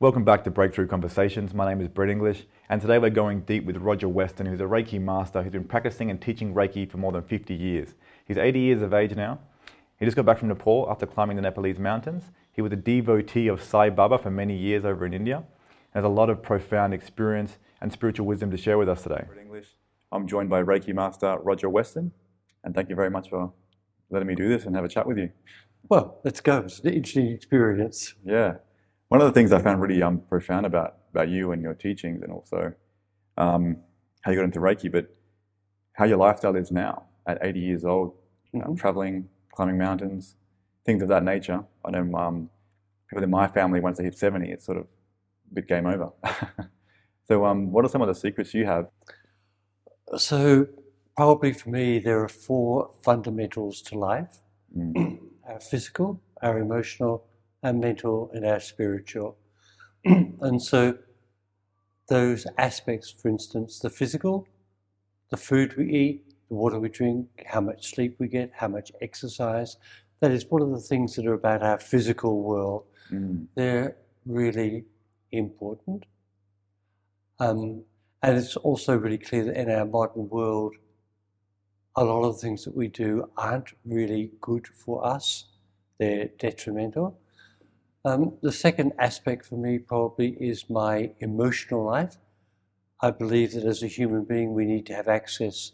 Welcome back to Breakthrough Conversations. My name is Brett English, and today we're going deep with Roger Weston, who's a Reiki master who's been practicing and teaching Reiki for more than 50 years. He's 80 years of age now. He just got back from Nepal after climbing the Nepalese mountains. He was a devotee of Sai Baba for many years over in India and has a lot of profound experience and spiritual wisdom to share with us today. English. I'm joined by Reiki master Roger Weston, and thank you very much for letting me do this and have a chat with you. Well, let's go. It's an interesting experience. Yeah. One of the things I found really um, profound about, about you and your teachings, and also um, how you got into Reiki, but how your lifestyle is now at 80 years old, mm-hmm. traveling, climbing mountains, things of that nature. I know um, people in my family, once they hit 70, it's sort of a bit game over. so, um, what are some of the secrets you have? So, probably for me, there are four fundamentals to life mm. our physical, our emotional, our mental, and our spiritual. and so, those aspects, for instance, the physical, the food we eat, the water we drink, how much sleep we get, how much exercise, that is one of the things that are about our physical world. Mm. They're really important. Um, and it's also really clear that in our modern world, a lot of the things that we do aren't really good for us, they're detrimental. Um, the second aspect for me probably is my emotional life. I believe that as a human being, we need to have access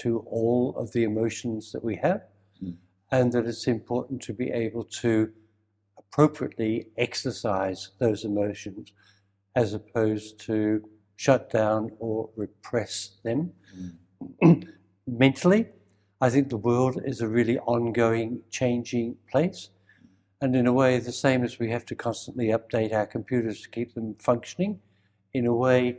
to all of the emotions that we have, mm. and that it's important to be able to appropriately exercise those emotions as opposed to shut down or repress them. Mm. mentally. I think the world is a really ongoing, changing place. And in a way, the same as we have to constantly update our computers to keep them functioning, in a way,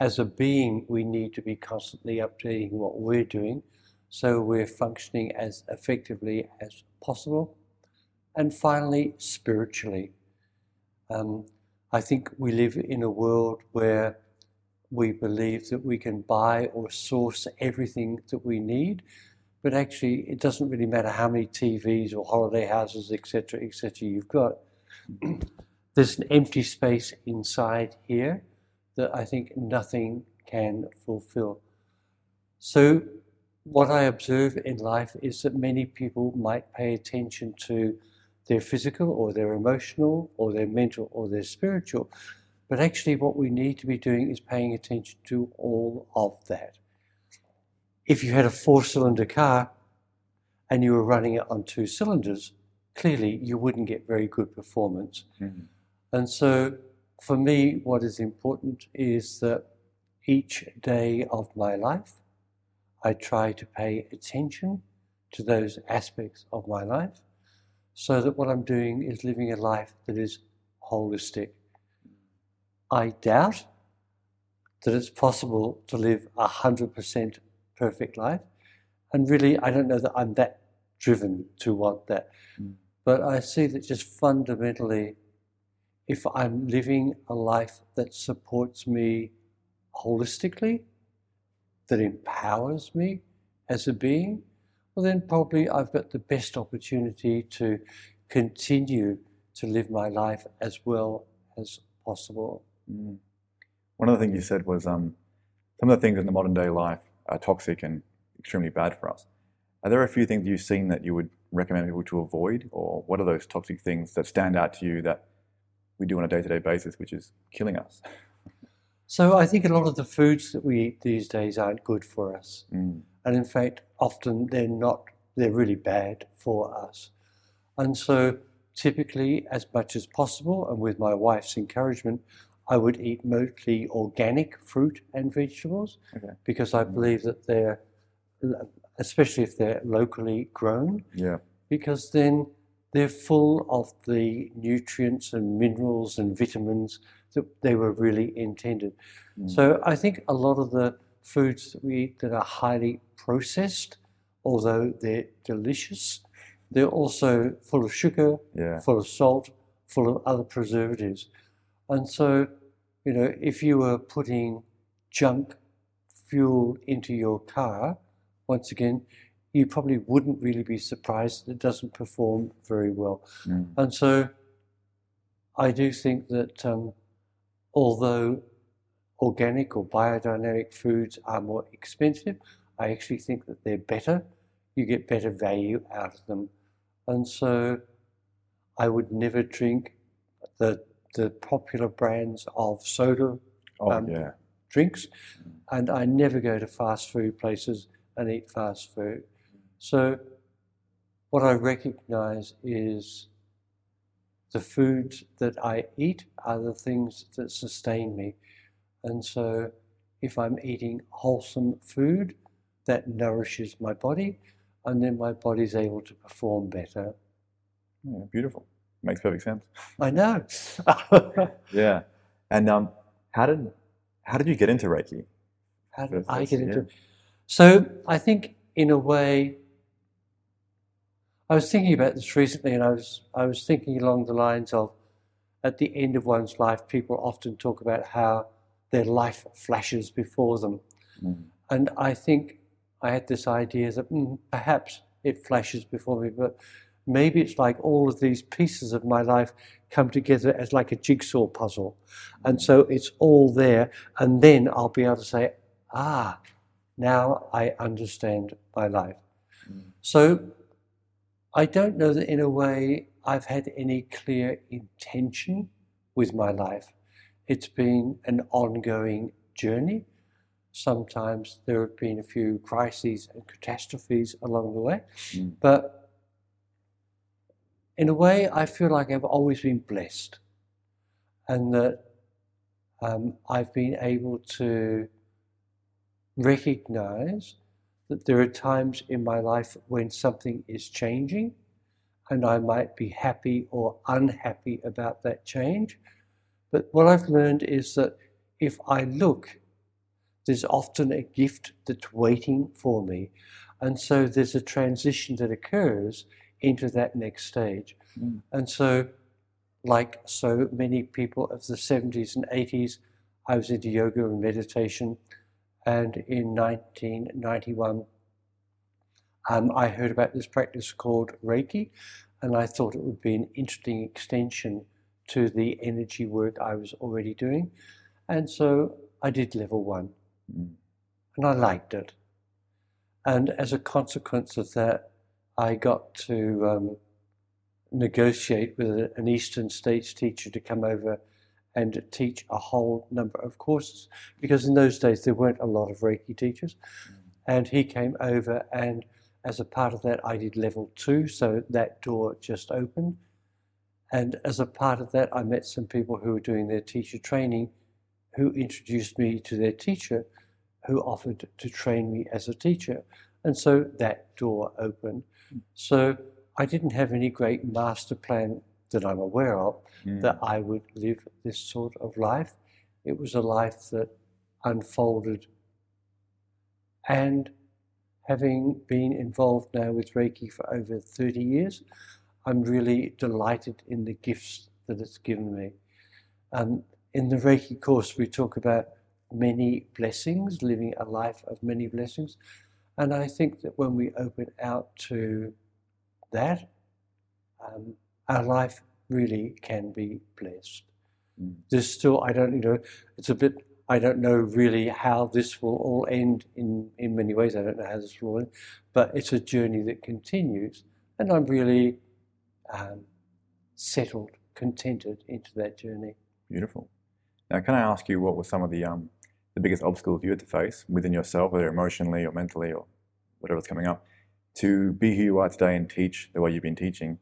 as a being, we need to be constantly updating what we're doing so we're functioning as effectively as possible. And finally, spiritually. Um, I think we live in a world where we believe that we can buy or source everything that we need, but actually it doesn't really matter how many TVs or holiday houses, etc., etc. you've got. There's an empty space inside here that I think nothing can fulfill. So, what I observe in life is that many people might pay attention to their physical or their emotional or their mental or their spiritual, but actually, what we need to be doing is paying attention to all of that. If you had a four cylinder car and you were running it on two cylinders, clearly you wouldn't get very good performance. Mm-hmm. And so, for me, what is important is that each day of my life, I try to pay attention to those aspects of my life so that what I'm doing is living a life that is holistic. I doubt that it's possible to live a 100% perfect life. And really, I don't know that I'm that driven to want that. Mm. But I see that just fundamentally, if I'm living a life that supports me holistically, that empowers me as a being, well, then probably I've got the best opportunity to continue to live my life as well as possible. Mm. One of the things you said was um, some of the things in the modern day life are toxic and extremely bad for us. Are there a few things you've seen that you would recommend people to avoid, or what are those toxic things that stand out to you that we do on a day to day basis, which is killing us? So I think a lot of the foods that we eat these days aren't good for us. Mm. And in fact, often they're not, they're really bad for us. And so typically, as much as possible, and with my wife's encouragement, I would eat mostly organic fruit and vegetables okay. because I mm. believe that they're, especially if they're locally grown, yeah. because then they're full of the nutrients and minerals and vitamins that they were really intended. Mm. So I think a lot of the foods that we eat that are highly processed, although they're delicious, they're also full of sugar, yeah. full of salt, full of other preservatives. And so you know, if you were putting junk fuel into your car, once again, you probably wouldn't really be surprised that it doesn't perform very well. Mm. And so I do think that um, although organic or biodynamic foods are more expensive, I actually think that they're better. You get better value out of them. And so I would never drink the, the popular brands of soda Oh Um, yeah. drinks, and I never go to fast food places and eat fast food. So, what I recognize is the foods that I eat are the things that sustain me. And so, if I'm eating wholesome food, that nourishes my body, and then my body's able to perform better. Yeah, beautiful. Makes perfect sense. I know. Yeah. And um, how did how did you get into Reiki? How did I get into it? So I think, in a way, I was thinking about this recently, and I was I was thinking along the lines of, at the end of one's life, people often talk about how their life flashes before them, Mm. and I think I had this idea that mm, perhaps it flashes before me, but maybe it's like all of these pieces of my life come together as like a jigsaw puzzle, and so it's all there, and then I'll be able to say, ah, now I understand my life. Mm. So I don't know that in a way I've had any clear intention with my life. It's been an ongoing journey. Sometimes there have been a few crises and catastrophes along the way, Mm. but in a way, I feel like I've always been blessed and that um, I've been able to recognize that there are times in my life when something is changing and I might be happy or unhappy about that change. But what I've learned is that if I look, there's often a gift that's waiting for me. And so there's a transition that occurs into that next stage. Mm. And so, like so many people of the 70s and 80s, I was into yoga and meditation. And in 1991, um, I heard about this practice called Reiki, and I thought it would be an interesting extension to the energy work I was already doing. And so I did level one, Mm. and I liked it. And as a consequence of that, I got to um, negotiate with an Eastern States teacher to come over and teach a whole number of courses because in those days there weren't a lot of Reiki teachers. And he came over, and as a part of that, I did level two, so that door just opened. And as a part of that, I met some people who were doing their teacher training who introduced me to their teacher who offered to train me as a teacher. And so that door opened. So I didn't have any great master plan that I'm aware of Mm. that I would live this sort of life. It was a life that unfolded. And having been involved now with Reiki for over 30 years, I'm really delighted in the gifts that it's given me. Um, in the Reiki course, we talk about many blessings, living a life of many blessings. And I think that when we open out to that, um, our life really can be blessed. Mm. There's still, I don't, you know, it's a bit, I don't know really how this will all end in, in many ways. I don't know how this will end, but it's a journey that continues. And I'm really um, settled, contented into that journey. Beautiful. Now, can I ask you what were some of the um, the biggest obstacles you had to face within yourself, whether emotionally or mentally or whatever's coming up, to be who you are today and teach the way you've been teaching,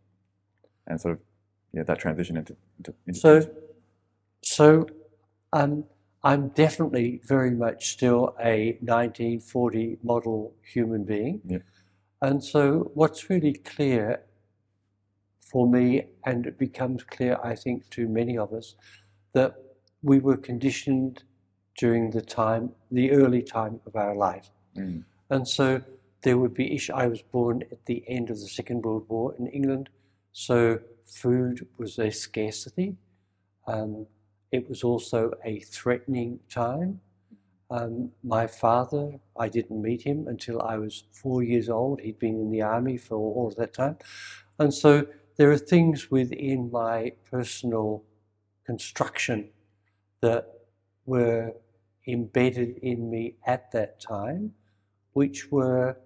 and sort of yeah that transition into, into, into So, teaching? so um, I'm definitely very much still a 1940 model human being. Yeah. And so, what's really clear for me, and it becomes clear, I think, to many of us, that we were conditioned during the time, the early time of our life. Mm. And so there would be issue. I was born at the end of the Second World War in England, so food was a scarcity. Um, it was also a threatening time. Um, my father, I didn't meet him until I was four years old. He'd been in the army for all of that time. And so there are things within my personal construction that were embedded in me at that time, which were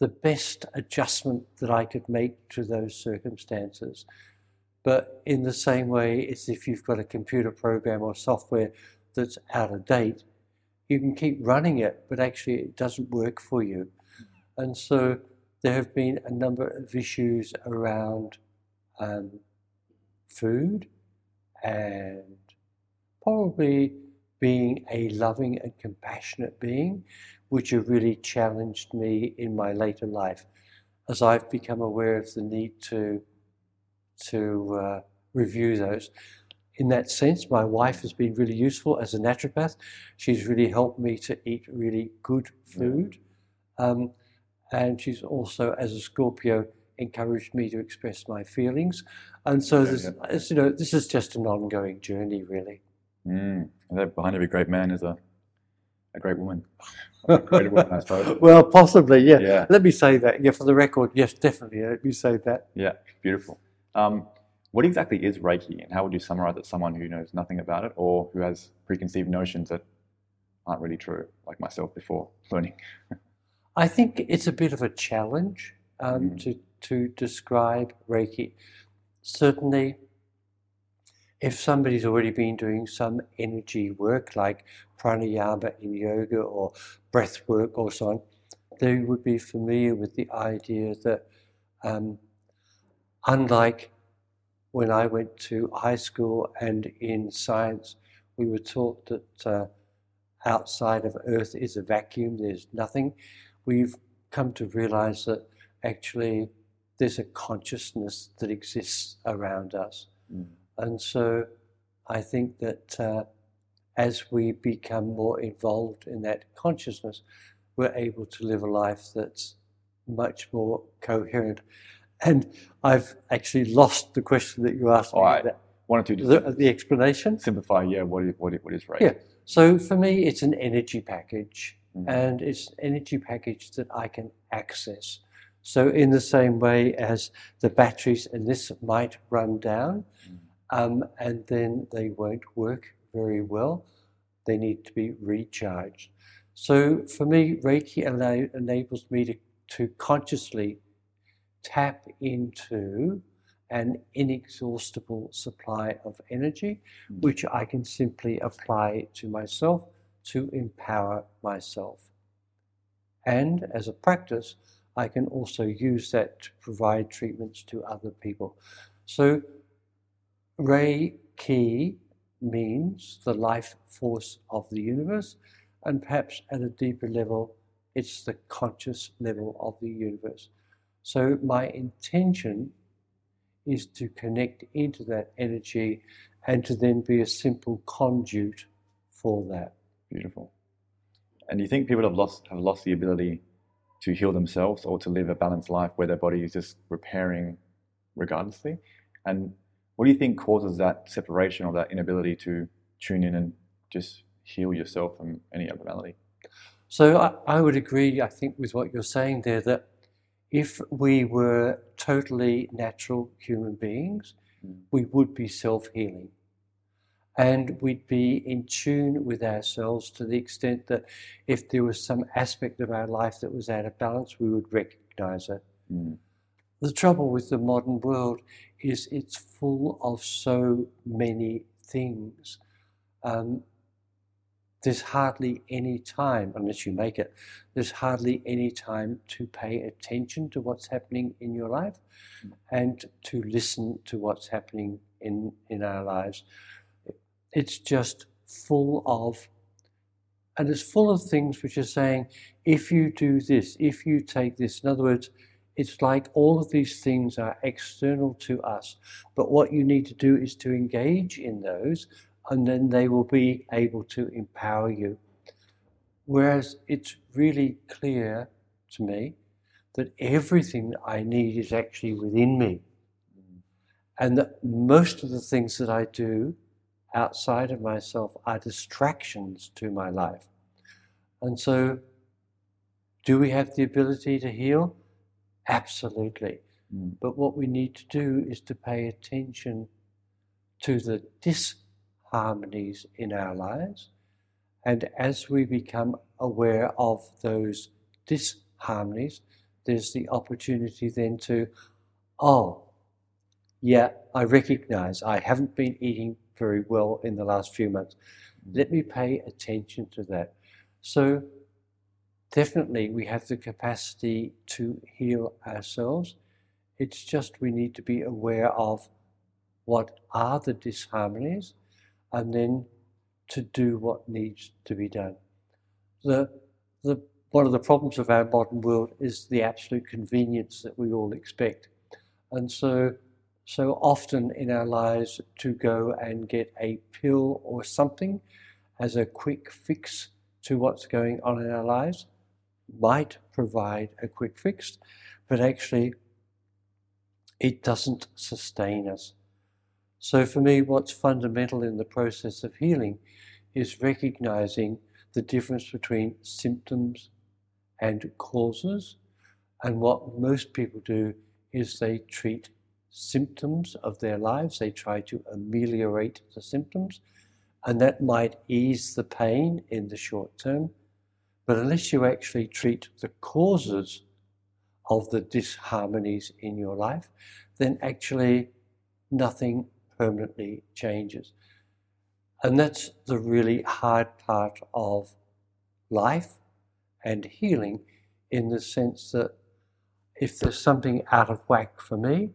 the best adjustment that I could make to those circumstances. But in the same way as if you've got a computer program or software that's out of date, you can keep running it, but actually it doesn't work for you. And so there have been a number of issues around um, food and probably being a loving and compassionate being, which have really challenged me in my later life as I've become aware of the need to, to uh, review those. In that sense, my wife has been really useful as a naturopath. She's really helped me to eat really good food. Um, and she's also, as a Scorpio, encouraged me to express my feelings. And so, this, yeah. you know, this is just an ongoing journey, really. Mm. And behind every great man is a, a great woman. A great woman, I suppose. well, possibly, yeah. yeah. Let me say that. Yeah, for the record, yes, definitely. Let me say that. Yeah, beautiful. Um, what exactly is Reiki, and how would you summarize it to someone who knows nothing about it or who has preconceived notions that aren't really true, like myself before learning? I think it's a bit of a challenge um, mm. to, to describe Reiki. Certainly, if somebody's already been doing some energy work like pranayama in yoga or breath work or so on, they would be familiar with the idea that um, unlike when I went to high school and in science, we were taught that uh, outside of Earth is a vacuum, there's nothing we've come to realize that actually there's a consciousness that exists around us. Mm. And so I think that uh, as we become more involved in that consciousness, we're able to live a life that's much more coherent. And I've actually lost the question that you asked All me. Right. One or two. The, the, explanation? Simplify, yeah, what is, what is, what is right? Yeah. So for me, it's an energy package mm. and it's an energy package that I can access. So, in the same way as the batteries in this might run down, mm. Um, and then they won't work very well, they need to be recharged. So, for me, Reiki enables me to, to consciously tap into an inexhaustible supply of energy, mm. which I can simply apply to myself to empower myself. And as a practice, I can also use that to provide treatments to other people. So, Reiki means the life force of the universe, and perhaps at a deeper level, it's the conscious level of the universe. So, my intention is to connect into that energy and to then be a simple conduit for that. Beautiful. And do you think people have lost have lost the ability to heal themselves or to live a balanced life where their body is just repairing regardlessly? And what do you think causes that separation or that inability to tune in and just heal yourself from any abnormality? So I, I would agree, I think, with what you're saying there that if we were totally natural human beings, mm. we would be self healing and we'd be in tune with ourselves to the extent that if there was some aspect of our life that was out of balance, we would recognize it. Mm. The trouble with the modern world is it's full of so many things. Um, there's hardly any time, unless you make it, there's hardly any time to pay attention to what's happening in your life and to listen to what's happening in, in our lives it's just full of, and it's full of things which are saying, if you do this, if you take this, in other words, it's like all of these things are external to us. But what you need to do is to engage in those, and then they will be able to empower you. Whereas it's really clear to me that everything that I need is actually within me. Mm. And that most of the things that I do outside of myself are distractions to my life. And so, do we have the ability to heal? Absolutely. Mm. But what we need to do is to pay attention to the disharmonies in our lives. And as we become aware of those disharmonies, there's the opportunity then to, oh, yeah, I recognize I haven't been eating very well in the last few months. Let me pay attention to that. So, definitely, we have the capacity to heal ourselves. It's just we need to be aware of what are the disharmonies and then to do what needs to be done. The, the, one of the problems of our modern world is the absolute convenience that we all expect. And so, so often in our lives to go and get a pill or something as a quick fix to what's going on in our lives might provide a quick fix, but actually it doesn't sustain us. So, for me, what's fundamental in the process of healing is recognizing the difference between symptoms and causes. And what most people do is they treat symptoms of their lives, they try to ameliorate the symptoms, and that might ease the pain in the short term. But unless you actually treat the causes of the disharmonies in your life, then actually nothing permanently changes. And that's the really hard part of life and healing in the sense that if there's something out of whack for me,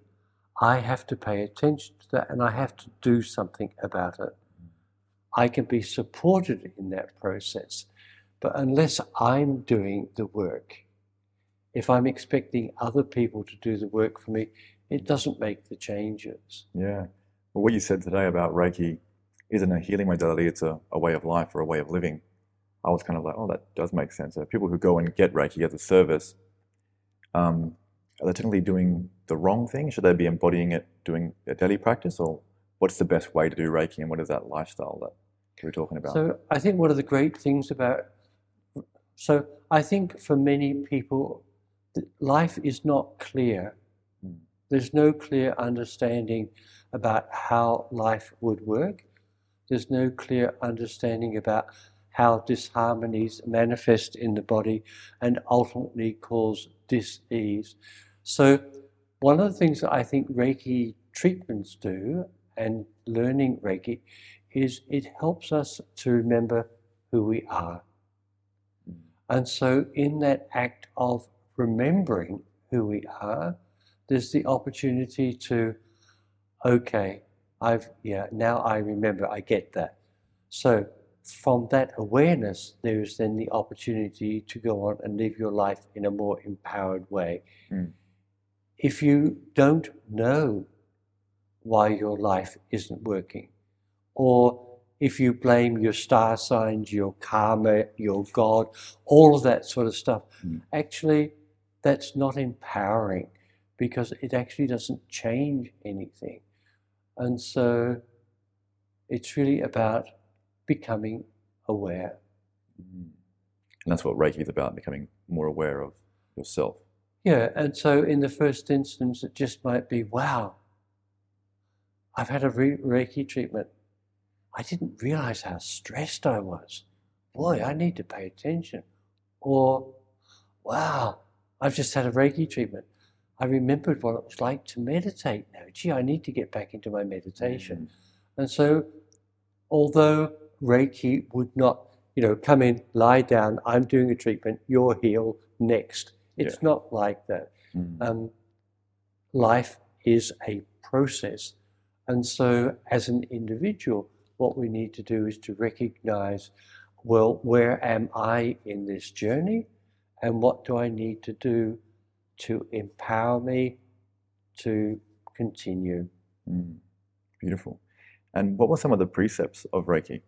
I have to pay attention to that and I have to do something about it. I can be supported in that process, but unless I'm doing the work, if I'm expecting other people to do the work for me, it doesn't make the changes. Yeah. Well, what you said today about Reiki isn't a healing modality, it's a, a way of life or a way of living. I was kind of like, oh, that does make sense. So people who go and get Reiki as a service, um, are they technically doing the wrong thing? Should they be embodying it, doing a daily practice, or what's the best way to do Reiki, and what is that lifestyle that we're talking about? So I think one of the great things about, so I think for many people, life is not clear. Mm. There's no clear understanding about how life would work. There's no clear understanding about how disharmonies manifest in the body and ultimately cause dis-ease. So one of the things that I think Reiki treatments do and learning Reiki is it helps us to remember who we are. And so in that act of remembering who we are, there's the opportunity to, okay, I've, yeah, now I remember, I get that. So from that awareness, there is then the opportunity to go on and live your life in a more empowered way. Mm. If you don't know why your life isn't working, or if you blame your star signs, your karma, your God, all of that sort of stuff, mm. actually, that's not empowering because it actually doesn't change anything. And so it's really about becoming aware. Mm-hmm. And that's what Reiki is about, becoming more aware of yourself. Yeah, and so in the first instance, it just might be, wow, I've had a Reiki treatment. I didn't realize how stressed I was. Boy, I need to pay attention. Or, wow, I've just had a Reiki treatment. I remembered what it was like to meditate now. Gee, I need to get back into my meditation. Mm. And so, although Reiki would not, you know, come in, lie down, I'm doing a treatment, you're healed, next. It's yeah. not like that. Mm. Um, life is a process. And so, as an individual, what we need to do is to recognize well, where am I in this journey? And what do I need to do to empower me to continue? Mm. Beautiful. And what were some of the precepts of Reiki?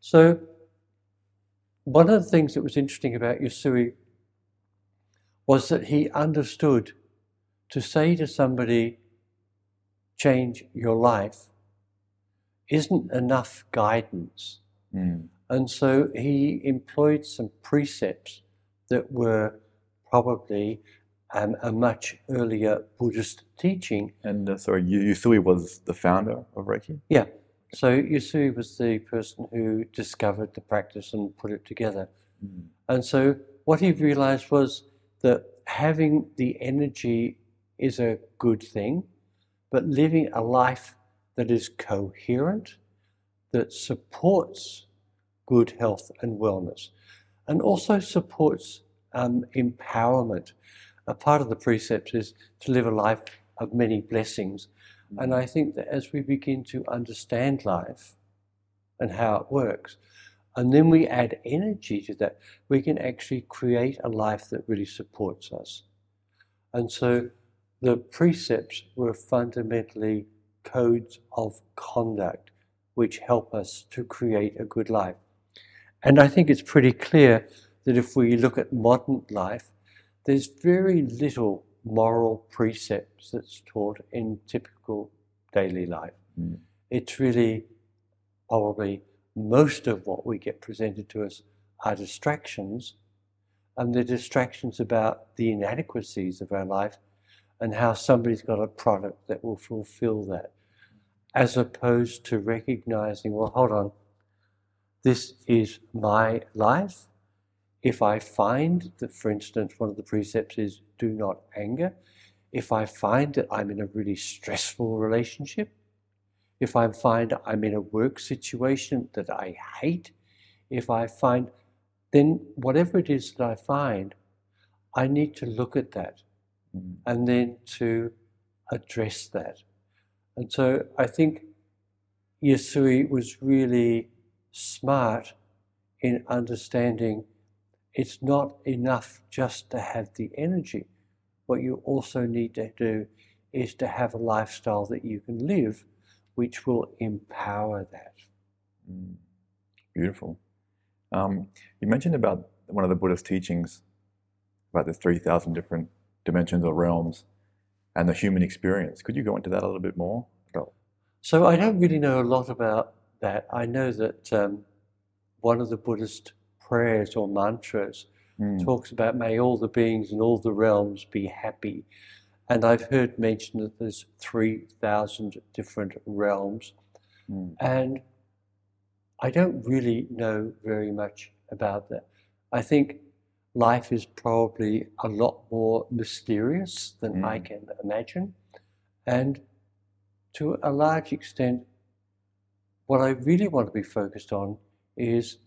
So, one of the things that was interesting about Usui was that he understood to say to somebody, change your life, isn't enough guidance. Mm. And so he employed some precepts that were probably um, a much earlier Buddhist teaching. And uh, sorry, Usui was the founder of Reiki? Yeah. So Usui was the person who discovered the practice and put it together. Mm. And so what he realized was that having the energy is a good thing, but living a life that is coherent, that supports good health and wellness, and also supports um, empowerment. A part of the precepts is to live a life of many blessings. And I think that as we begin to understand life and how it works, and then we add energy to that, we can actually create a life that really supports us. And so the precepts were fundamentally codes of conduct which help us to create a good life. And I think it's pretty clear that if we look at modern life, there's very little moral precepts that's taught in typical daily life. Mm. It's really probably most of what we get presented to us are distractions, and the distractions about the inadequacies of our life and how somebody's got a product that will fulfill that, as opposed to recognizing, well, hold on, this is my life. If I find that, for instance, one of the precepts is do not anger, if I find that I'm in a really stressful relationship, if I find I'm in a work situation that I hate, if I find, then whatever it is that I find, I need to look at that mm. and then to address that. And so I think Usui was really smart in understanding it's not enough just to have the energy. What you also need to do is to have a lifestyle that you can live, which will empower that. Mm. Beautiful. Um, you mentioned about one of the Buddhist teachings about the 3,000 different dimensions or realms and the human experience. Could you go into that a little bit more? So I don't really know a lot about that. I know that um, one of the Buddhist prayers or mantras mm. talks about may all the beings in all the realms be happy. And I've heard mentioned that there's 3,000 different realms. Mm. And I don't really know very much about that. I think life is probably a lot more mysterious than mm. I can imagine. And to a large extent, what I really want to be focused on is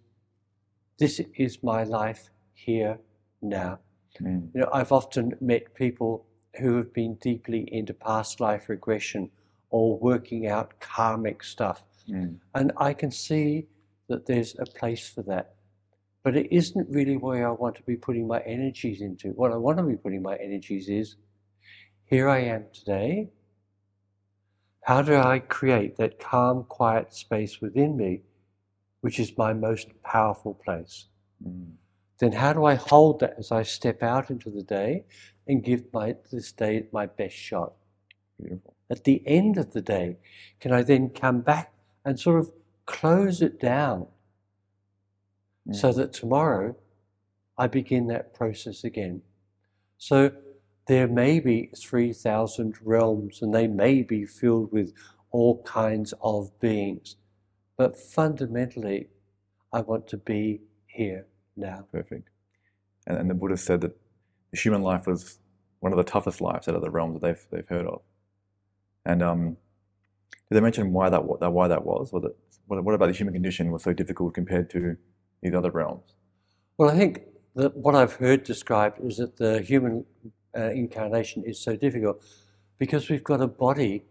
this is my life here now. Mm. You know, I've often met people who have been deeply into past life regression or working out karmic stuff. Mm. And I can see that there's a place for that. But it isn't really where I want to be putting my energies into. What I want to be putting my energies is here I am today. How do I create that calm, quiet space within me, which is my most powerful place? Mm. Then how do I hold that as I step out into the day and give my, this day my best shot? Beautiful. At the end of the day, can I then come back and sort of close it down mm. so that tomorrow I begin that process again? So there may be 3,000 realms and they may be filled with all kinds of beings. But fundamentally, I want to be here now. Perfect. And, and the Buddha said that the human life was one of the toughest lives out of the realms that they've, they've heard of. And um, did they mention why that, why that was? Was it, what, what about the human condition was so difficult compared to these other realms? Well, I think that what I've heard described is that the human uh, incarnation is so difficult because we've got a body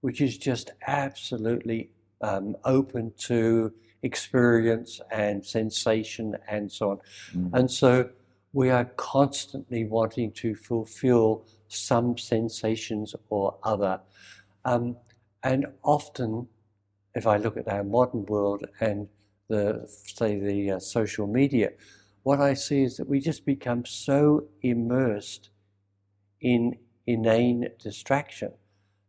which is just absolutely um, open to experience and sensation and so on. Mm. And so we are constantly wanting to fulfill some sensations or other. Um, and often, if I look at our modern world and the, say, the uh, social media, what I see is that we just become so immersed in inane distraction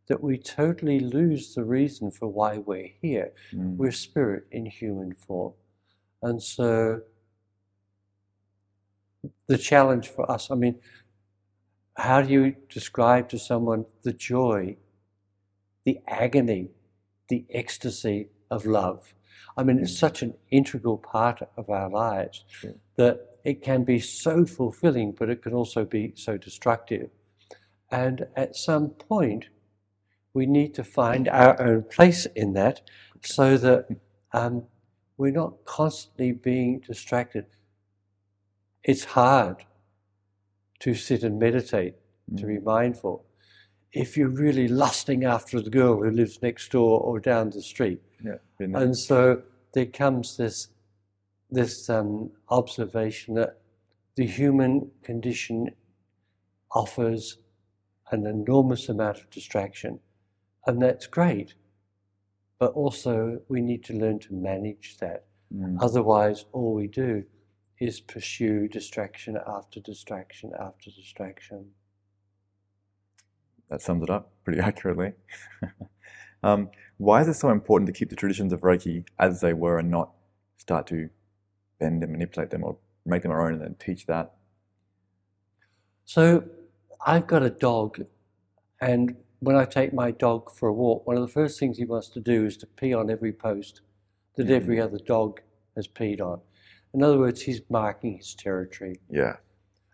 that we totally lose the reason for why we're here. Mm. We're spirit in human form. And so the challenge for us, I mean, how do you describe to someone the joy, the agony, the ecstasy of love? I mean, it's such an integral part of our lives Sure. that it can be so fulfilling, but it can also be so destructive. And at some point, we need to find our own place in that so that um, we're not constantly being distracted. It's hard to sit and meditate, to be mindful. If you're really lusting after the girl who lives next door or down the street, Yeah. and so there comes this this um, observation that the human condition offers an enormous amount of distraction, and that's great. But also, we need to learn to manage that. Mm. Otherwise, all we do is pursue distraction after distraction after distraction. That sums it up pretty accurately. um, why is it so important to keep the traditions of Reiki as they were and not start to bend and manipulate them or make them our own and then teach that? So I've got a dog, and when I take my dog for a walk, one of the first things he wants to do is to pee on every post that Mhm. every other dog has peed on. In other words, he's marking his territory. Yeah.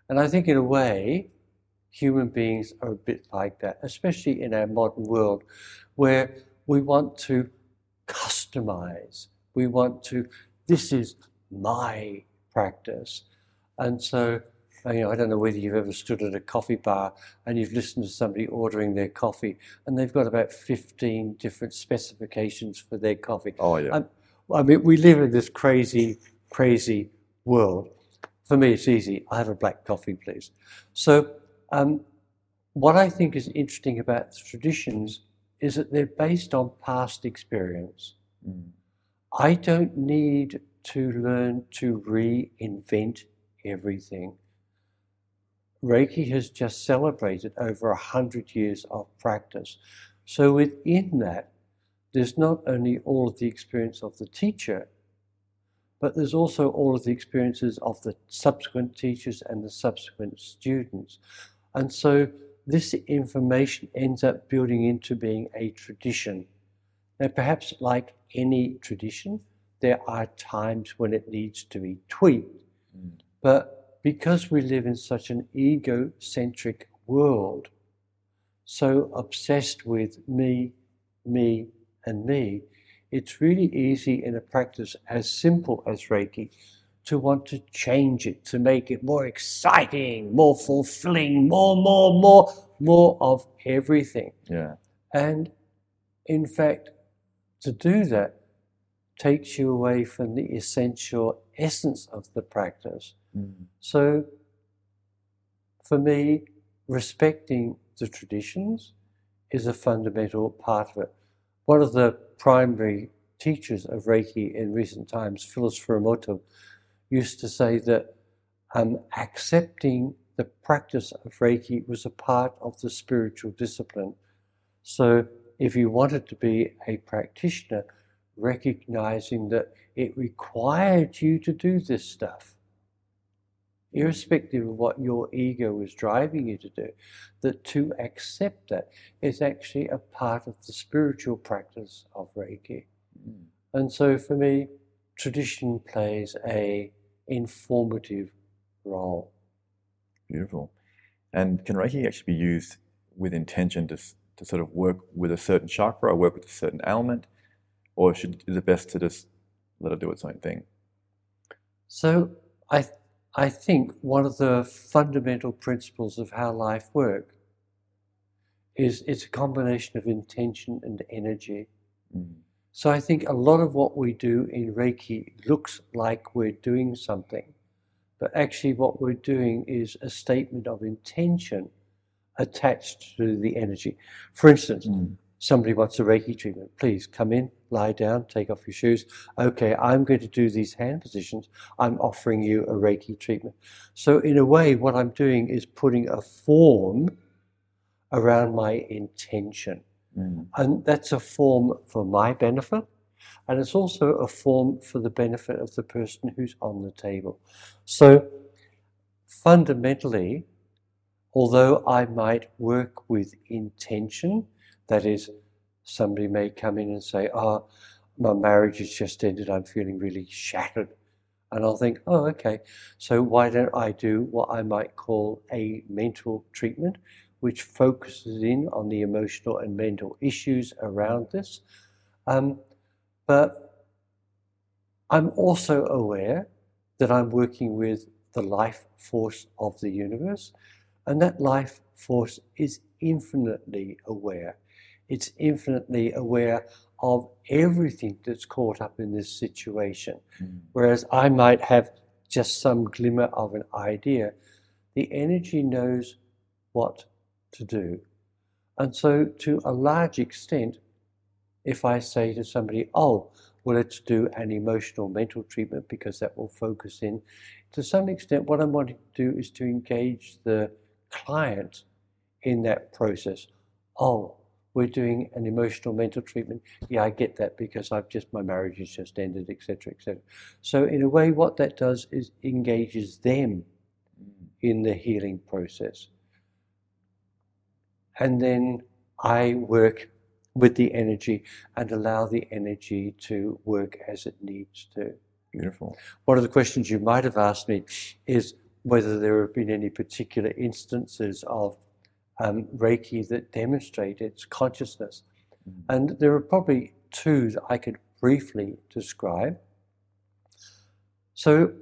And I think, in a way, human beings are a bit like that, especially in our modern world, where we want to customize. We want to, this is my practice. And so, you know, I don't know whether you've ever stood at a coffee bar and you've listened to somebody ordering their coffee, and they've got about 15 different specifications for their coffee. Oh, yeah. Um, I mean, we live in this crazy, crazy world. For me, it's easy. I have a black coffee, please. So, um, what I think is interesting about the traditions is that they're based on past experience. Mm. I don't need to learn to reinvent everything. Reiki has just celebrated over a hundred years of practice. So within that, there's not only all of the experience of the teacher, but there's also all of the experiences of the subsequent teachers and the subsequent students. And so this information ends up building into being a tradition. Now, perhaps like any tradition, there are times when it needs to be tweaked. Mm. But because we live in such an egocentric world, so obsessed with me, me, and me, it's really easy in a practice as simple as Reiki to want to change it, to make it more exciting, more fulfilling, more, more, more, more of everything. Yeah. And in fact, to do that takes you away from the essential essence of the practice. Mm. So, for me, respecting the traditions is a fundamental part of it. One of the primary teachers of Reiki in recent times, Phyllis Furumoto, used to say that um, accepting the practice of Reiki was a part of the spiritual discipline. So, if you wanted to be a practitioner, recognizing that it required you to do this stuff, irrespective of what your ego was driving you to do, that to accept that is actually a part of the spiritual practice of Reiki. Mm. And so for me, tradition plays a informative role. Beautiful. And can Reiki actually be used with intention to, to sort of work with a certain chakra or work with a certain ailment? Or should, is it best to just let it do its own thing? So I, I think one of the fundamental principles of how life works is it's a combination of intention and energy. Mm. So I think a lot of what we do in Reiki looks like we're doing something, but actually what we're doing is a statement of intention attached to the energy. For instance, Mm. somebody wants a Reiki treatment. Please come in, lie down, take off your shoes. Okay, I'm going to do these hand positions. I'm offering you a Reiki treatment. So, in a way, what I'm doing is putting a form around my intention. Mm. And that's a form for my benefit. And it's also a form for the benefit of the person who's on the table. So fundamentally, although I might work with intention, that is, somebody may come in and say, Oh, my marriage has just ended, I'm feeling really shattered. And I'll think, oh, okay, so why don't I do what I might call a mental treatment, which focuses in on the emotional and mental issues around this? Um, but I'm also aware that I'm working with the life force of the universe, and that life force is infinitely aware. It's infinitely aware of everything that's caught up in this situation. Mm. Whereas I might have just some glimmer of an idea, the energy knows what to do. And so, to a large extent, if I say to somebody, oh, well, let's do an emotional mental treatment because that will focus in, to some extent, what I'm wanting to do is to engage the client in that process. Oh, we're doing an emotional mental treatment. Yeah, I get that because I've just my marriage has just ended, etc., etc. So in a way, what that does is engages them mm. in the healing process, and then I work with the energy and allow the energy to work as it needs to. Beautiful. One of the questions you might have asked me is whether there have been any particular instances of um, Reiki that demonstrate its consciousness. Mm-hmm. And there are probably two that I could briefly describe. So,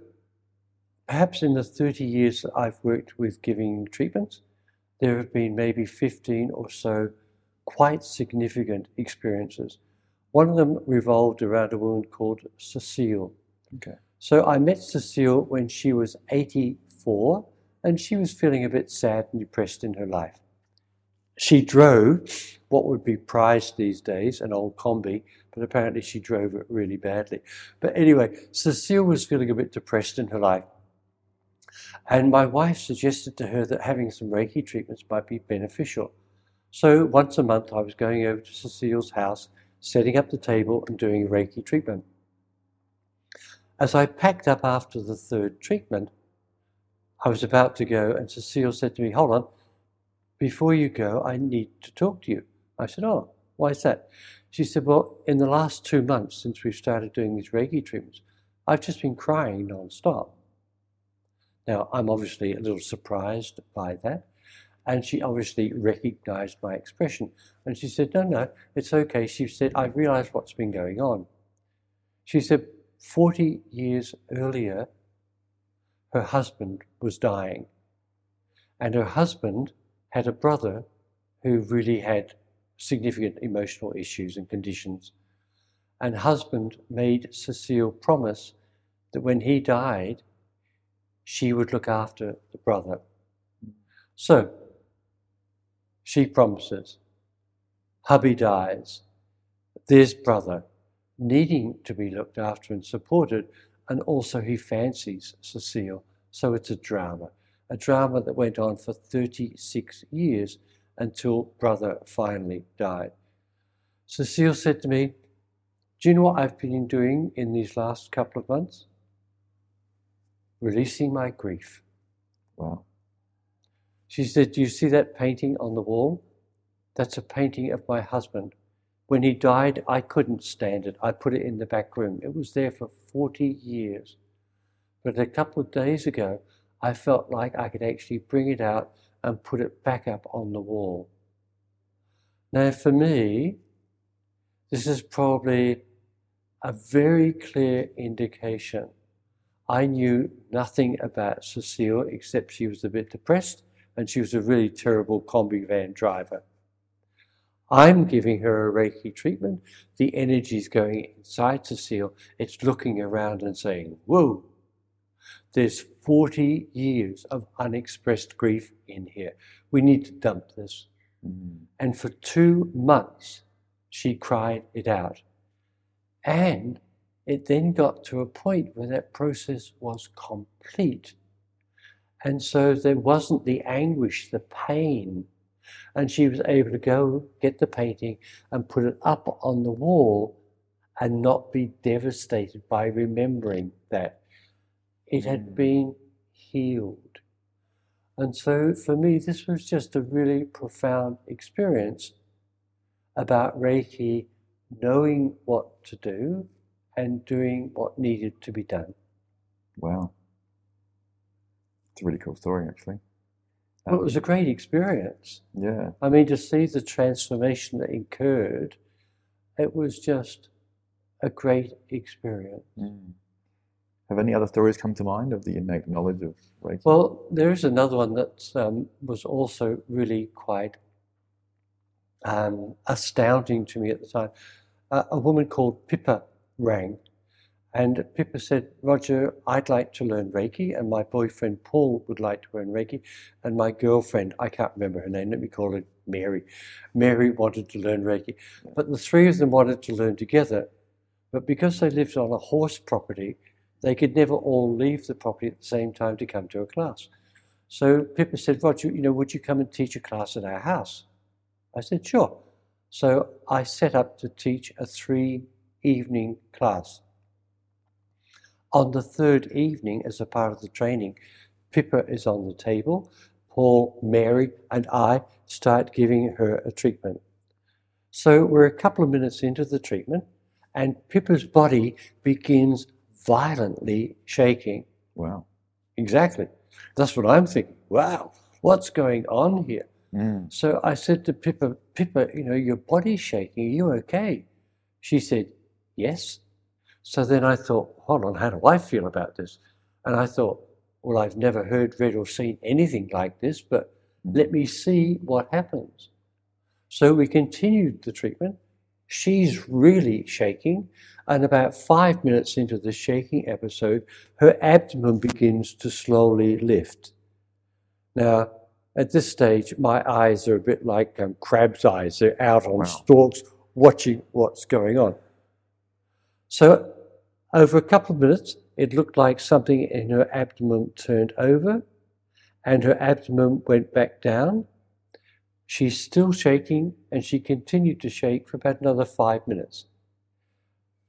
perhaps in the 30 years that I've worked with giving treatments, there have been maybe 15 or so quite significant experiences. One of them revolved around a woman called Cecile. Okay. So I met Cecile when she was 84 and she was feeling a bit sad and depressed in her life she drove what would be prized these days, an old combi, but apparently she drove it really badly. But anyway, Cecile was feeling a bit depressed in her life. And my wife suggested to her that having some Reiki treatments might be beneficial. So once a month, I was going over to Cecile's house, setting up the table and doing Reiki treatment. As I packed up after the third treatment, I was about to go, and Cecile said to me, Hold on, before you go, I need to talk to you. I said, Oh, why is that? She said, Well, in the last two months since we've started doing these Reiki treatments, I've just been crying non-stop. Now, I'm obviously a little surprised by that. And she obviously recognized my expression. And she said, No, no, it's okay. She said, I realized what's been going on. She said, 40 years earlier, her husband was dying. And her husband had a brother who really had significant emotional issues and conditions. And husband made Cecile promise that when he died, she would look after the brother. So, she promises. Hubby dies. There's brother needing to be looked after and supported, and also he fancies Cecile. So it's a drama a drama that went on for 36 years until brother finally died. Cecile said to me, Do you know what I've been doing in these last couple of months? Releasing my grief. Wow. She said, Do you see that painting on the wall? That's a painting of my husband. When he died, I couldn't stand it. I put it in the back room. It was there for 40 years. But a couple of days ago, I felt like I could actually bring it out and put it back up on the wall. Now, for me, this is probably a very clear indication. I knew nothing about Cecile except she was a bit depressed and she was a really terrible combi van driver. I'm giving her a Reiki treatment. The energy is going inside Cecile. It's looking around and saying, Whoa, there's 40 years of unexpressed grief in here. We need to dump this. Mm. And for two months, she cried it out. And it then got to a point where that process was complete. And so there wasn't the anguish, the pain. And she was able to go get the painting and put it up on the wall and not be devastated by remembering that. It had mm. been healed. And so for me, this was just a really profound experience about Reiki knowing what to do and doing what needed to be done. Wow. It's a really cool story, actually. Well, it was a great experience. Yeah. I mean, to see the transformation that occurred, it was just a great experience. Mm. Have any other stories come to mind of the innate knowledge of Reiki? Well, there is another one that um, was also really quite um, astounding to me at the time. Uh, a woman called Pippa rang, and Pippa said, Roger, I'd like to learn Reiki, and my boyfriend Paul would like to learn Reiki, and my girlfriend, I can't remember her name, let me call her Mary. Mary wanted to learn Reiki. But the three of them wanted to learn together. But because they lived on a horse property, they could never all leave the property at the same time to come to a class. So Pippa said, Roger, you know, would you come and teach a class at our house? I said, sure. So I set up to teach a three evening class. On the third evening, as a part of the training, Pippa is on the table. Paul, Mary, and I start giving her a treatment. So we're a couple of minutes into the treatment, and Pippa's body begins violently shaking. wow. Exactly. That's what I'm thinking. Wow, what's going on here? Mm. So I said to Pippa, Pippa, you know, your body's shaking. Are you okay? She said, yes. So then I thought, hold on, how do I feel about this? And I thought, well, I've never heard, read, or seen anything like this, but let me see what happens. So we continued the treatment. She's really shaking. And about five minutes into the shaking episode, her abdomen begins to slowly lift. Now, at this stage, my eyes are a bit like um, crab's eyes. They're out on Wow. stalks watching what's going on. So, over a couple of minutes, it looked like something in her abdomen turned over and her abdomen went back down. She's still shaking and she continued to shake for about another five minutes.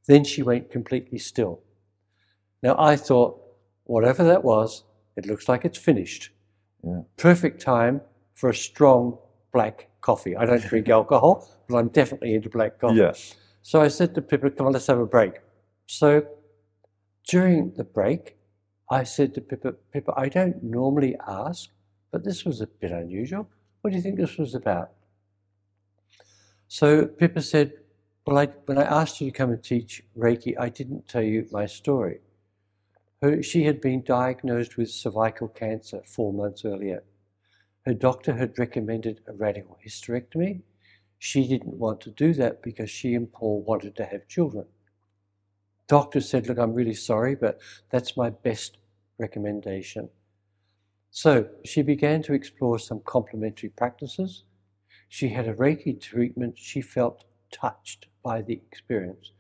Then she went completely still. Now I thought, whatever that was, it looks like it's finished. Yeah. Perfect time for a strong black coffee. I don't drink alcohol, but I'm definitely into black coffee. Yeah. So I said to Pippa, come on, let's have a break. So during the break, I said to Pippa, Pippa, I don't normally ask, but this was a bit unusual. What do you think this was about? So Pippa said, Well, I, when I asked you to come and teach Reiki, I didn't tell you my story. Her, she had been diagnosed with cervical cancer four months earlier. Her doctor had recommended a radical hysterectomy. She didn't want to do that because she and Paul wanted to have children. Doctor said, Look, I'm really sorry, but that's my best recommendation. So she began to explore some complementary practices. She had a Reiki treatment. She felt touched by the experience.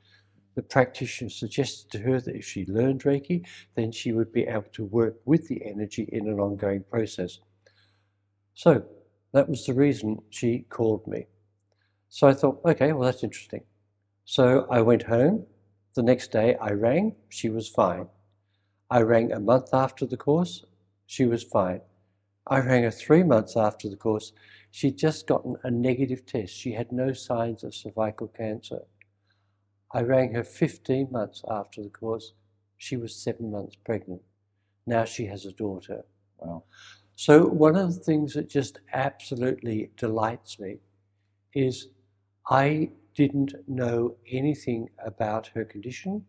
The practitioner suggested to her that if she learned Reiki, then she would be able to work with the energy in an ongoing process. So that was the reason she called me. So I thought, okay, well, that's interesting. So I went home. The next day I rang, she was fine. I rang a month after the course, she was fine. I rang her three months after the course. She'd just gotten a negative test. She had no signs of cervical cancer. I rang her 15 months after the course. She was seven months pregnant. Now she has a daughter. Wow. So, one of the things that just absolutely delights me is I didn't know anything about her condition,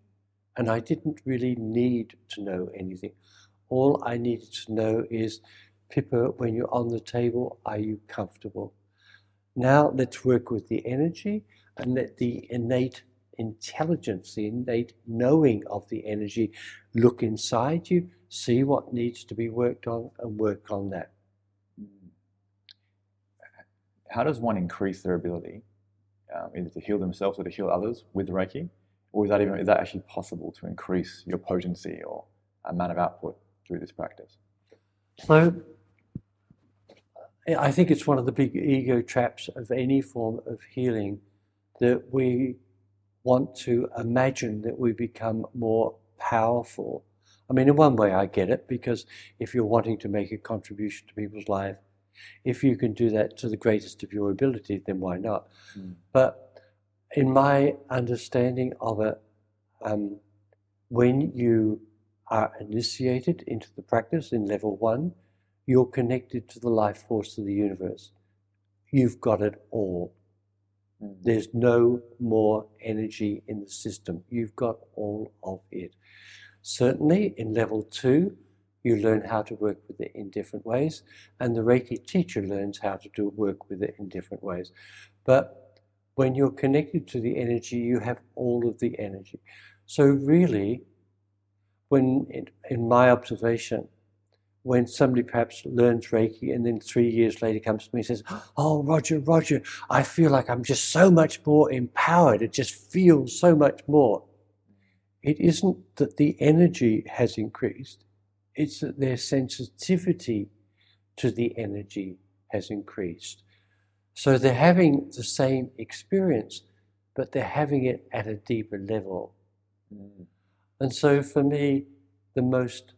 and I didn't really need to know anything. All I needed to know is Pippa, when you're on the table, are you comfortable? Now let's work with the energy and let the innate intelligence, the innate knowing of the energy look inside you, see what needs to be worked on, and work on that. Hmm. How does one increase their ability, um, either to heal themselves or to heal others with Reiki? Or is that even is that actually possible to increase your potency or amount of output through this practice? So I think it's one of the big ego traps of any form of healing that we want to imagine that we become more powerful I mean, in one way, I get it because if you're wanting to make a contribution to people's life, if you can do that to the greatest of your ability, then why not? Mm. But in my understanding of it, um, when you are initiated into the practice in level one, you're connected to the life force of the universe. You've got it all. Mm. There's no more energy in the system. You've got all of it. Certainly, in level two, you learn how to work with it in different ways, and the Reiki teacher learns how to do work with it in different ways. But when you're connected to the energy, you have all of the energy. So, really, when in, in my observation, when somebody perhaps learns Reiki and then three years later comes to me and says, Oh, Roger, Roger, I feel like I'm just so much more empowered. It just feels so much more. It isn't that the energy has increased, it's that their sensitivity to the energy has increased. So they're having the same experience, but they're having it at a deeper level. Mm. And so for me, the most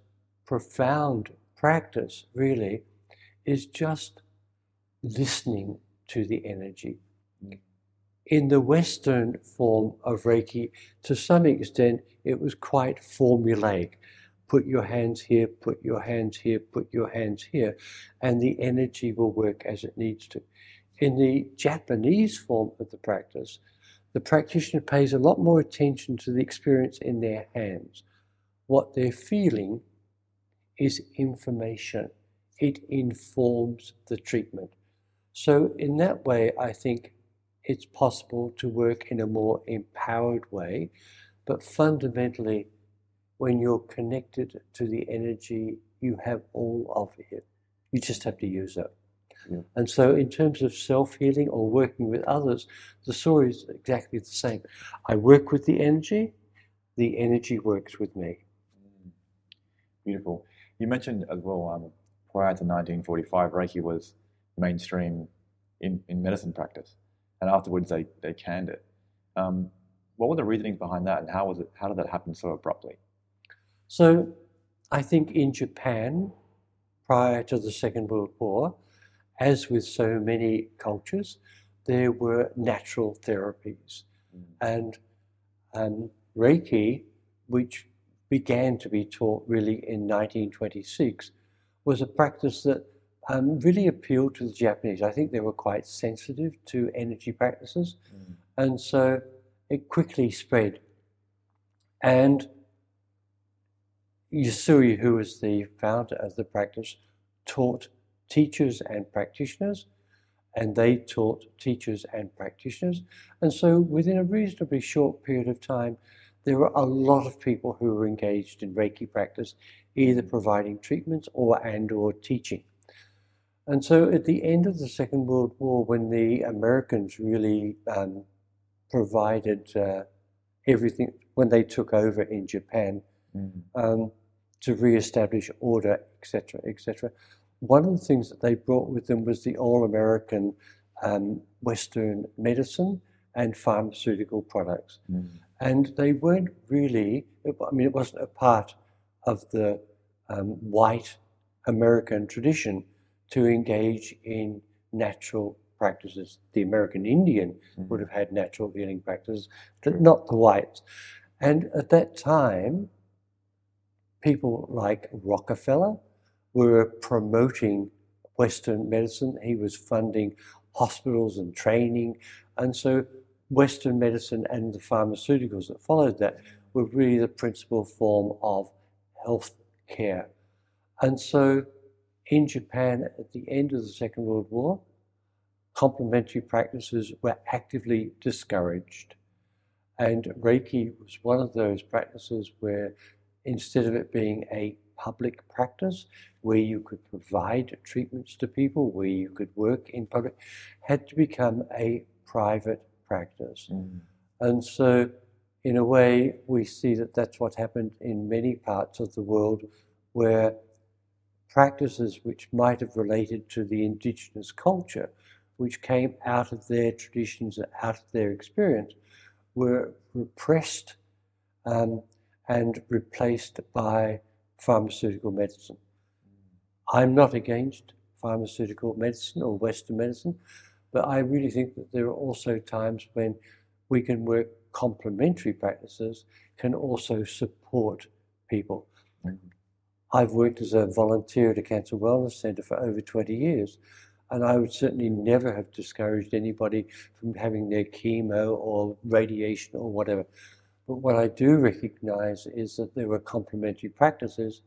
profound practice really is just listening to the energy. Mm. In the Western form of Reiki, to some extent, it was quite formulaic. Put your hands here, put your hands here, put your hands here, and the energy will work as it needs to. In the Japanese form of the practice, the practitioner pays a lot more attention to the experience in their hands. What they're feeling is information, it informs the treatment. So, in that way, I think it's possible to work in a more empowered way, but fundamentally, when you're connected to the energy, you have all of it. You just have to use it. Yeah. And so, in terms of self healing or working with others, the story is exactly the same. I work with the energy, the energy works with me. Mm. Beautiful. You mentioned as well, um, prior to 1945, Reiki was mainstream in, in medicine practice, and afterwards they, they canned it. Um, what were the reasonings behind that, and how was it? How did that happen so abruptly? So, I think in Japan, prior to the Second World War, as with so many cultures, there were natural therapies. Mm. And um, Reiki, which began to be taught really in 1926, was a practice that um, really appealed to the Japanese. I think they were quite sensitive to energy practices. Mm. And so it quickly spread. And Usui, who was the founder of the practice, taught teachers and practitioners, and they taught teachers and practitioners. And so within a reasonably short period of time, there were a lot of people who were engaged in Reiki practice, either providing treatments or and or teaching. And so at the end of the Second World War, when the Americans really um, provided uh, everything, when they took over in Japan mm. um, to re-establish order, etc., etc., one of the things that they brought with them was the all American um, Western medicine and pharmaceutical products. Mm. And they weren't really, I mean, it wasn't a part of the um, white American tradition to engage in natural practices. The American Indian mm. would have had natural healing practices, but not the whites. And at that time, people like Rockefeller, were promoting Western medicine. He was funding hospitals and training. And so Western medicine and the pharmaceuticals that followed that were really the principal form of health care. And so in Japan, at the end of the Second World War, complementary practices were actively discouraged. And Reiki was one of those practices where instead of it being a public practice where you could provide treatments to people, where you could work in public, had to become a private practice. Mm. And so, in a way, we see that that's what happened in many parts of the world where practices which might have related to the indigenous culture, which came out of their traditions and out of their experience, were repressed um, and replaced by pharmaceutical medicine. I'm not against pharmaceutical medicine or Western medicine, but I really think that there are also times when we can work complementary practices can also support people. Mm-hmm. I've worked as a volunteer at a cancer wellness centre for over 20 years, and I would certainly never have discouraged anybody from having their chemo or radiation or whatever. But what I do recognize is that there were complementary practices,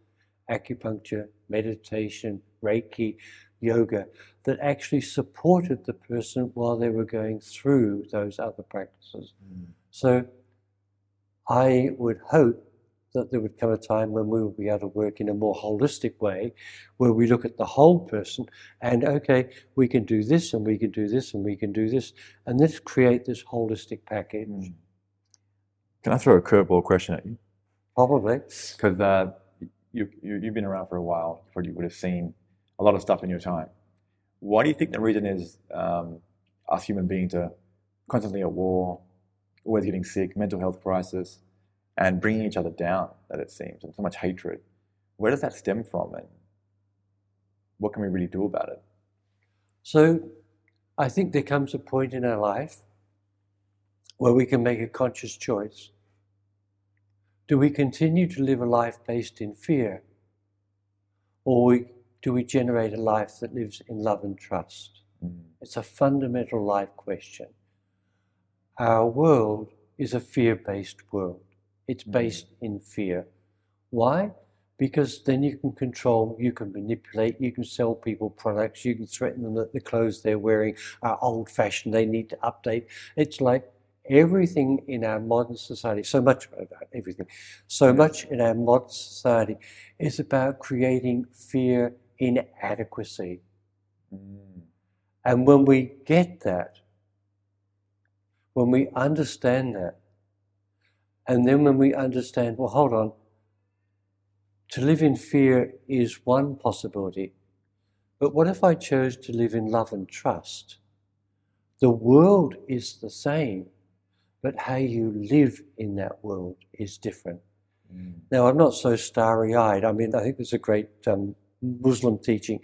acupuncture, meditation, Reiki, yoga, that actually supported the person while they were going through those other practices. Mm. So I would hope that there would come a time when we will be able to work in a more holistic way where we look at the whole person and okay we can do this and we can do this and we can do this and let's create this holistic package mm. Can i throw a curveball question at you probably because uh, you, you, you've been around for a while you probably would have seen a lot of stuff in your time why do you think the reason is um, us human beings are constantly at war always getting sick mental health crisis and bringing each other down, that it seems, and so much hatred. Where does that stem from, and what can we really do about it? So, I think there comes a point in our life where we can make a conscious choice. Do we continue to live a life based in fear, or do we generate a life that lives in love and trust? Mm. It's a fundamental life question. Our world is a fear based world. It's mm-hmm. based in fear. Why? Because then you can control, you can manipulate, you can sell people products, you can threaten them that the clothes they're wearing are old fashioned, they need to update. It's like everything in our modern society, so much about everything, so much in our modern society is about creating fear inadequacy. Mm. And when we get that, when we understand that, and then when we understand, well, hold on, to live in fear is one possibility. But what if I chose to live in love and trust? The world is the same, but how you live in that world is different. Mm. Now, I'm not so starry eyed. I mean, I think there's a great um, Muslim teaching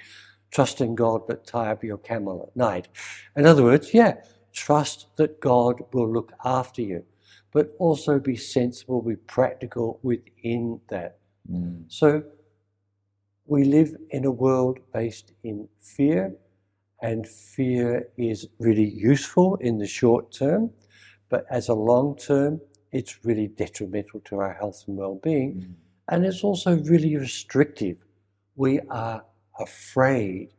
trust in God, but tie up your camel at night. In other words, yeah, trust that God will look after you but also be sensible, be practical within that. Mm. So we live in a world based in fear, and fear is really useful in the short term, but as a long term, it's really detrimental to our health and well being. Mm. And it's also really restrictive. We are afraid.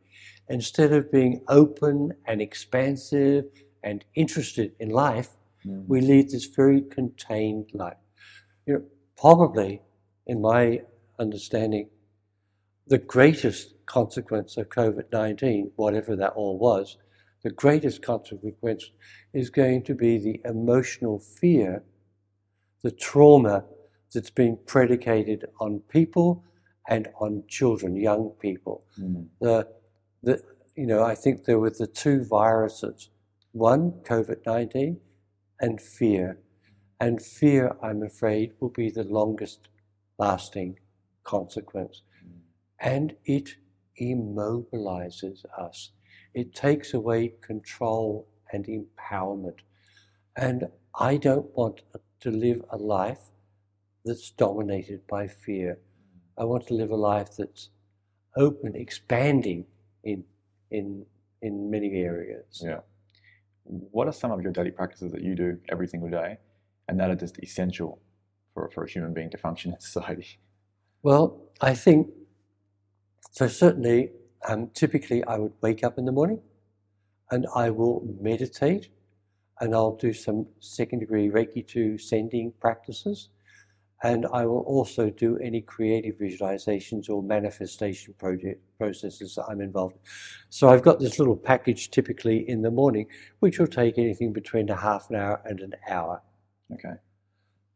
Instead of being open and expansive and interested in life, Mm. We lead this very contained life. You know, probably, in my understanding, the greatest consequence of COVID 19, whatever that all was, the greatest consequence is going to be the emotional fear, the trauma that's been predicated on people and on children, young people. Mm. The, the, you know, I think there were the two viruses one, COVID 19, and fear. And fear, I'm afraid, will be the longest lasting consequence. And it immobilizes us. It takes away control and empowerment. And I don't want to live a life that's dominated by fear. I want to live a life that's open, expanding in, in, in many areas. Yeah what are some of your daily practices that you do every single day and that are just essential for, for a human being to function in society? Well, I think so. Certainly, um, typically, I would wake up in the morning and I will meditate and I'll do some second degree Reiki 2 sending practices. And I will also do any creative visualizations or manifestation project processes that I'm involved in. So I've got this little package typically in the morning, which will take anything between a half an hour and an hour. Okay.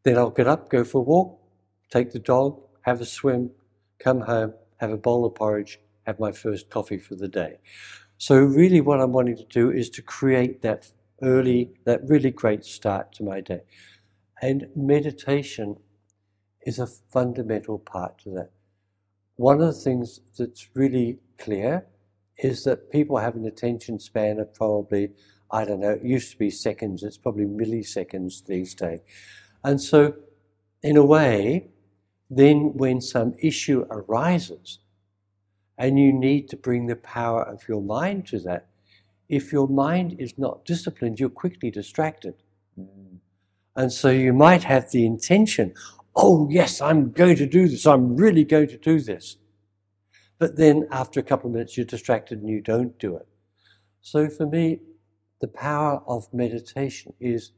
Then I'll get up, go for a walk, take the dog, have a swim, come home, have a bowl of porridge, have my first coffee for the day. So really what I'm wanting to do is to create that early, that really great start to my day. And meditation is a fundamental part to that. one of the things that's really clear is that people have an attention span of probably, I don't know, it used to be seconds, it's probably milliseconds these days. And so, in a way, then when some issue arises and you need to bring the power of your mind to that, if your mind is not disciplined, you're quickly distracted. Mm. And so you might have the intention, oh, yes, I'm going to do this, I'm really going to do this. But then after a couple of minutes, you're distracted and you don't do it. So for me, the power of meditation is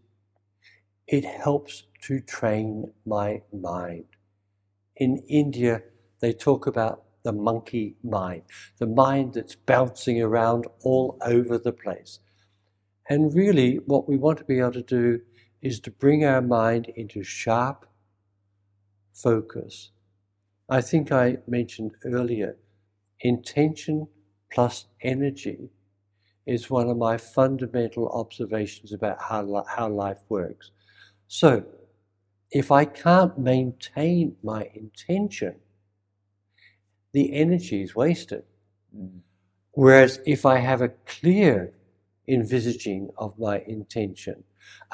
it helps to train my mind. In India, they talk about the monkey mind, the mind that's bouncing around all over the place. And really, what we want to be able to do is to bring our mind into sharp focus. I think I mentioned earlier intention plus energy is one of my fundamental observations about how, how life works. So, if I can't maintain my intention, the energy is wasted. Whereas if I have a clear envisaging of my intention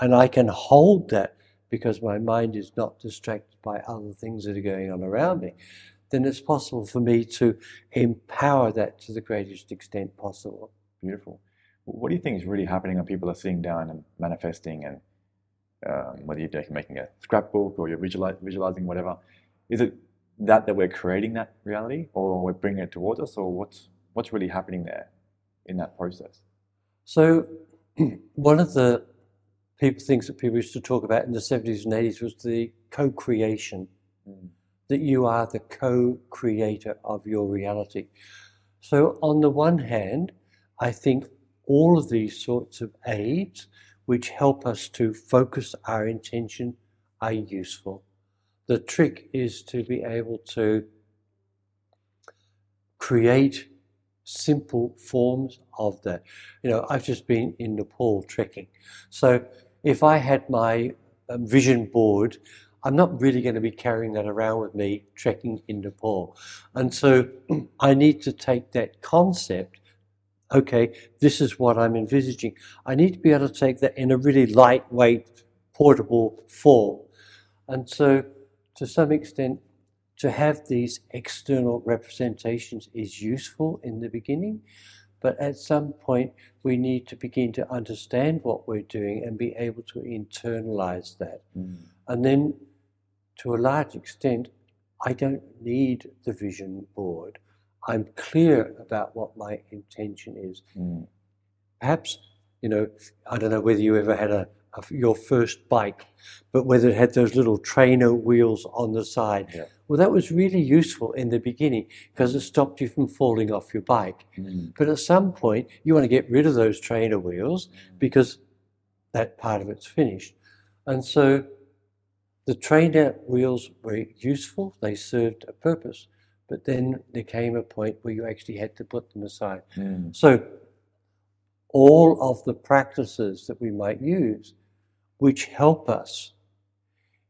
and I can hold that because my mind is not distracted by other things that are going on around me, then it's possible for me to empower that to the greatest extent possible. Beautiful. What do you think is really happening when people are sitting down and manifesting and um, whether you're making a scrapbook or you're visualizing whatever? Is it that that we're creating that reality or we're bringing it towards us or what's what's really happening there in that process? So one of the people, things that people used to talk about in the 70s and 80s was the co-creation mm. that you are the co-creator of your reality. So on the one hand i think all of these sorts of aids which help us to focus our intention are useful the trick is to be able to create simple forms of that. You know, I've just been in Nepal trekking. So if I had my um, vision board, I'm not really going to be carrying that around with me trekking in Nepal. And so I need to take that concept okay, this is what I'm envisaging. I need to be able to take that in a really lightweight, portable form. And so to some extent, to have these external representations is useful in the beginning, but at some point we need to begin to understand what we're doing and be able to internalize that. Mm. And then, to a large extent, I don't need the vision board. I'm clear about what my intention is. Mm. Perhaps, you know, I don't know whether you ever had a, your first bike, but whether it had those little trainer wheels on the side. Yeah. Well, that was really useful in the beginning because it stopped you from falling off your bike. Mm. But at some point, you want to get rid of those trainer wheels mm. because that part of it's finished. And so the trainer wheels were useful, they served a purpose. But then there came a point where you actually had to put them aside. Mm. So all of the practices that we might use which help us.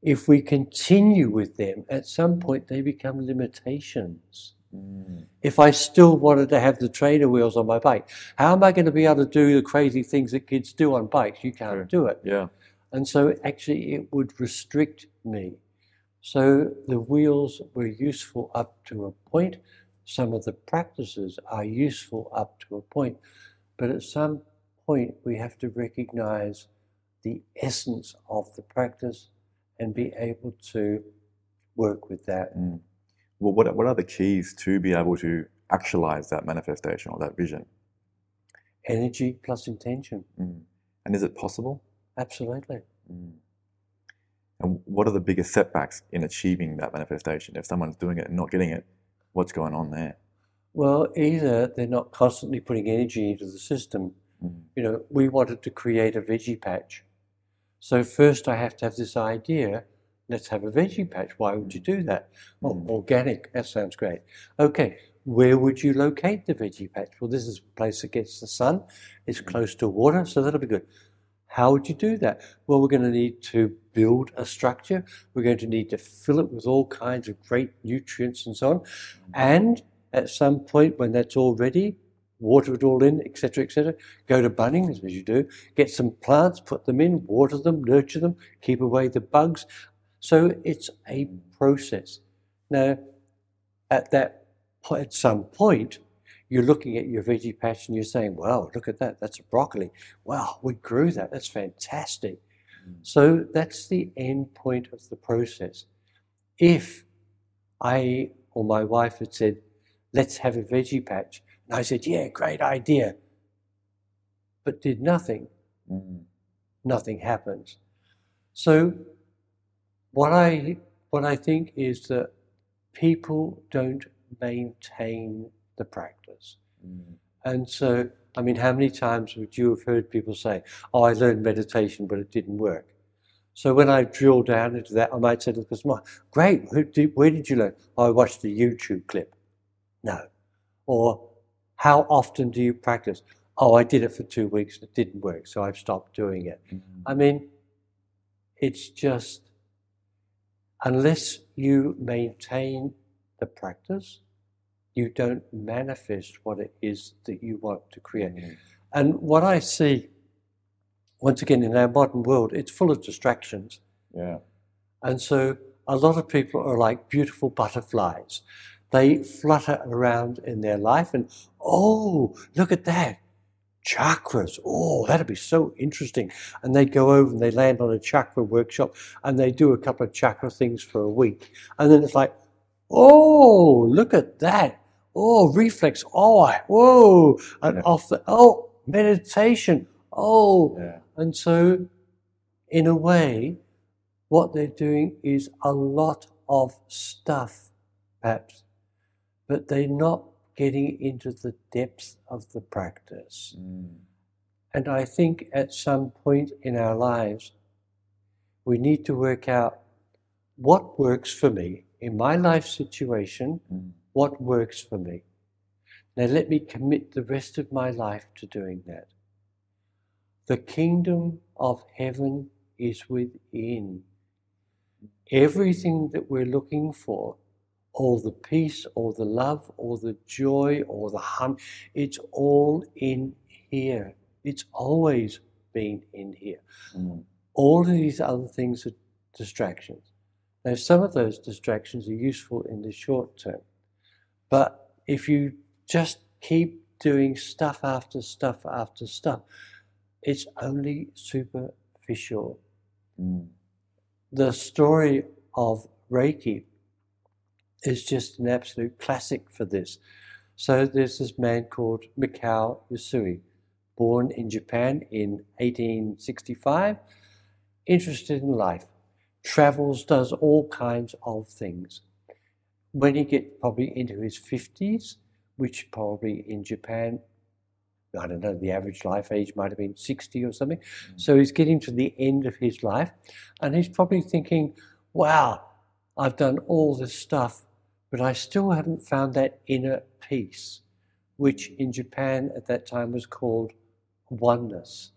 If we continue with them, at some point they become limitations. Mm. If I still wanted to have the trainer wheels on my bike, how am I going to be able to do the crazy things that kids do on bikes? You can't sure. do it. Yeah. And so actually it would restrict me. So the wheels were useful up to a point. Some of the practices are useful up to a point. But at some point, we have to recognize the essence of the practice and be able to work with that. Mm. Well, what, what are the keys to be able to actualize that manifestation or that vision? Energy plus intention. Mm. And is it possible? Absolutely. Mm. And what are the biggest setbacks in achieving that manifestation? If someone's doing it and not getting it, what's going on there? Well, either they're not constantly putting energy into the system. Mm. You know, we wanted to create a veggie patch. So first I have to have this idea, let's have a veggie patch. Why would you do that? Well, mm. organic, that sounds great. Okay, where would you locate the veggie patch? Well, this is a place that gets the sun, it's mm. close to water, so that'll be good. How would you do that? Well, we're going to need to build a structure. We're going to need to fill it with all kinds of great nutrients and so on. And at some point, when that's all ready, water it all in, etc., etc. Go to Bunnings, as you do, get some plants, put them in, water them, nurture them, keep away the bugs. So it's a process. Now, at that at some point, you're looking at your veggie patch and you're saying, "Wow, look at that! That's a broccoli. Wow, we grew that. That's fantastic." Mm. So that's the end point of the process. If I or my wife had said, "Let's have a veggie patch," and I said, Yeah, great idea. But did nothing. Mm-hmm. Nothing happens. So what I what I think is that people don't maintain the practice. Mm. And so, I mean, how many times would you have heard people say, Oh, I learned meditation, but it didn't work? So when I drill down into that, I might say to the person, Great, where did you learn? Oh, I watched a YouTube clip. No. Or how often do you practice? Oh, I did it for two weeks and it didn't work, so I've stopped doing it. Mm-hmm. I mean, it's just, unless you maintain the practice, you don't manifest what it is that you want to create. Mm-hmm. And what I see, once again, in our modern world, it's full of distractions. Yeah. And so a lot of people are like beautiful butterflies. They flutter around in their life and, oh, look at that. Chakras. Oh, that'd be so interesting. And they go over and they land on a chakra workshop and they do a couple of chakra things for a week. And then it's like, oh, look at that. Oh, reflex. Oh, whoa. And yeah. off the, oh, meditation. Oh. Yeah. And so, in a way, what they're doing is a lot of stuff, perhaps but they're not getting into the depth of the practice. Mm. And I think at some point in our lives, we need to work out what works for me in my life situation, mm. what works for me. Now let me commit the rest of my life to doing that. The kingdom of heaven is within. Everything that we're looking for all the peace, all the love, all the joy, all the hum. It's all in here. It's always been in here. Mm. All of these other things are distractions. Now, some of those distractions are useful in the short term. But if you just keep doing stuff after stuff after stuff, it's only superficial. Mm. The story of Reiki is just an absolute classic for this. So there's this man called Mikao Usui, born in Japan in 1865, interested in life, travels, does all kinds of things. When he gets probably into his 50s, which probably in Japan, I don't know, the average life age might have been 60 or something. Mm. So he's getting to the end of his life and he's probably thinking, wow, I've done all this stuff but I still haven't found that inner peace, which in Japan at that time was called oneness.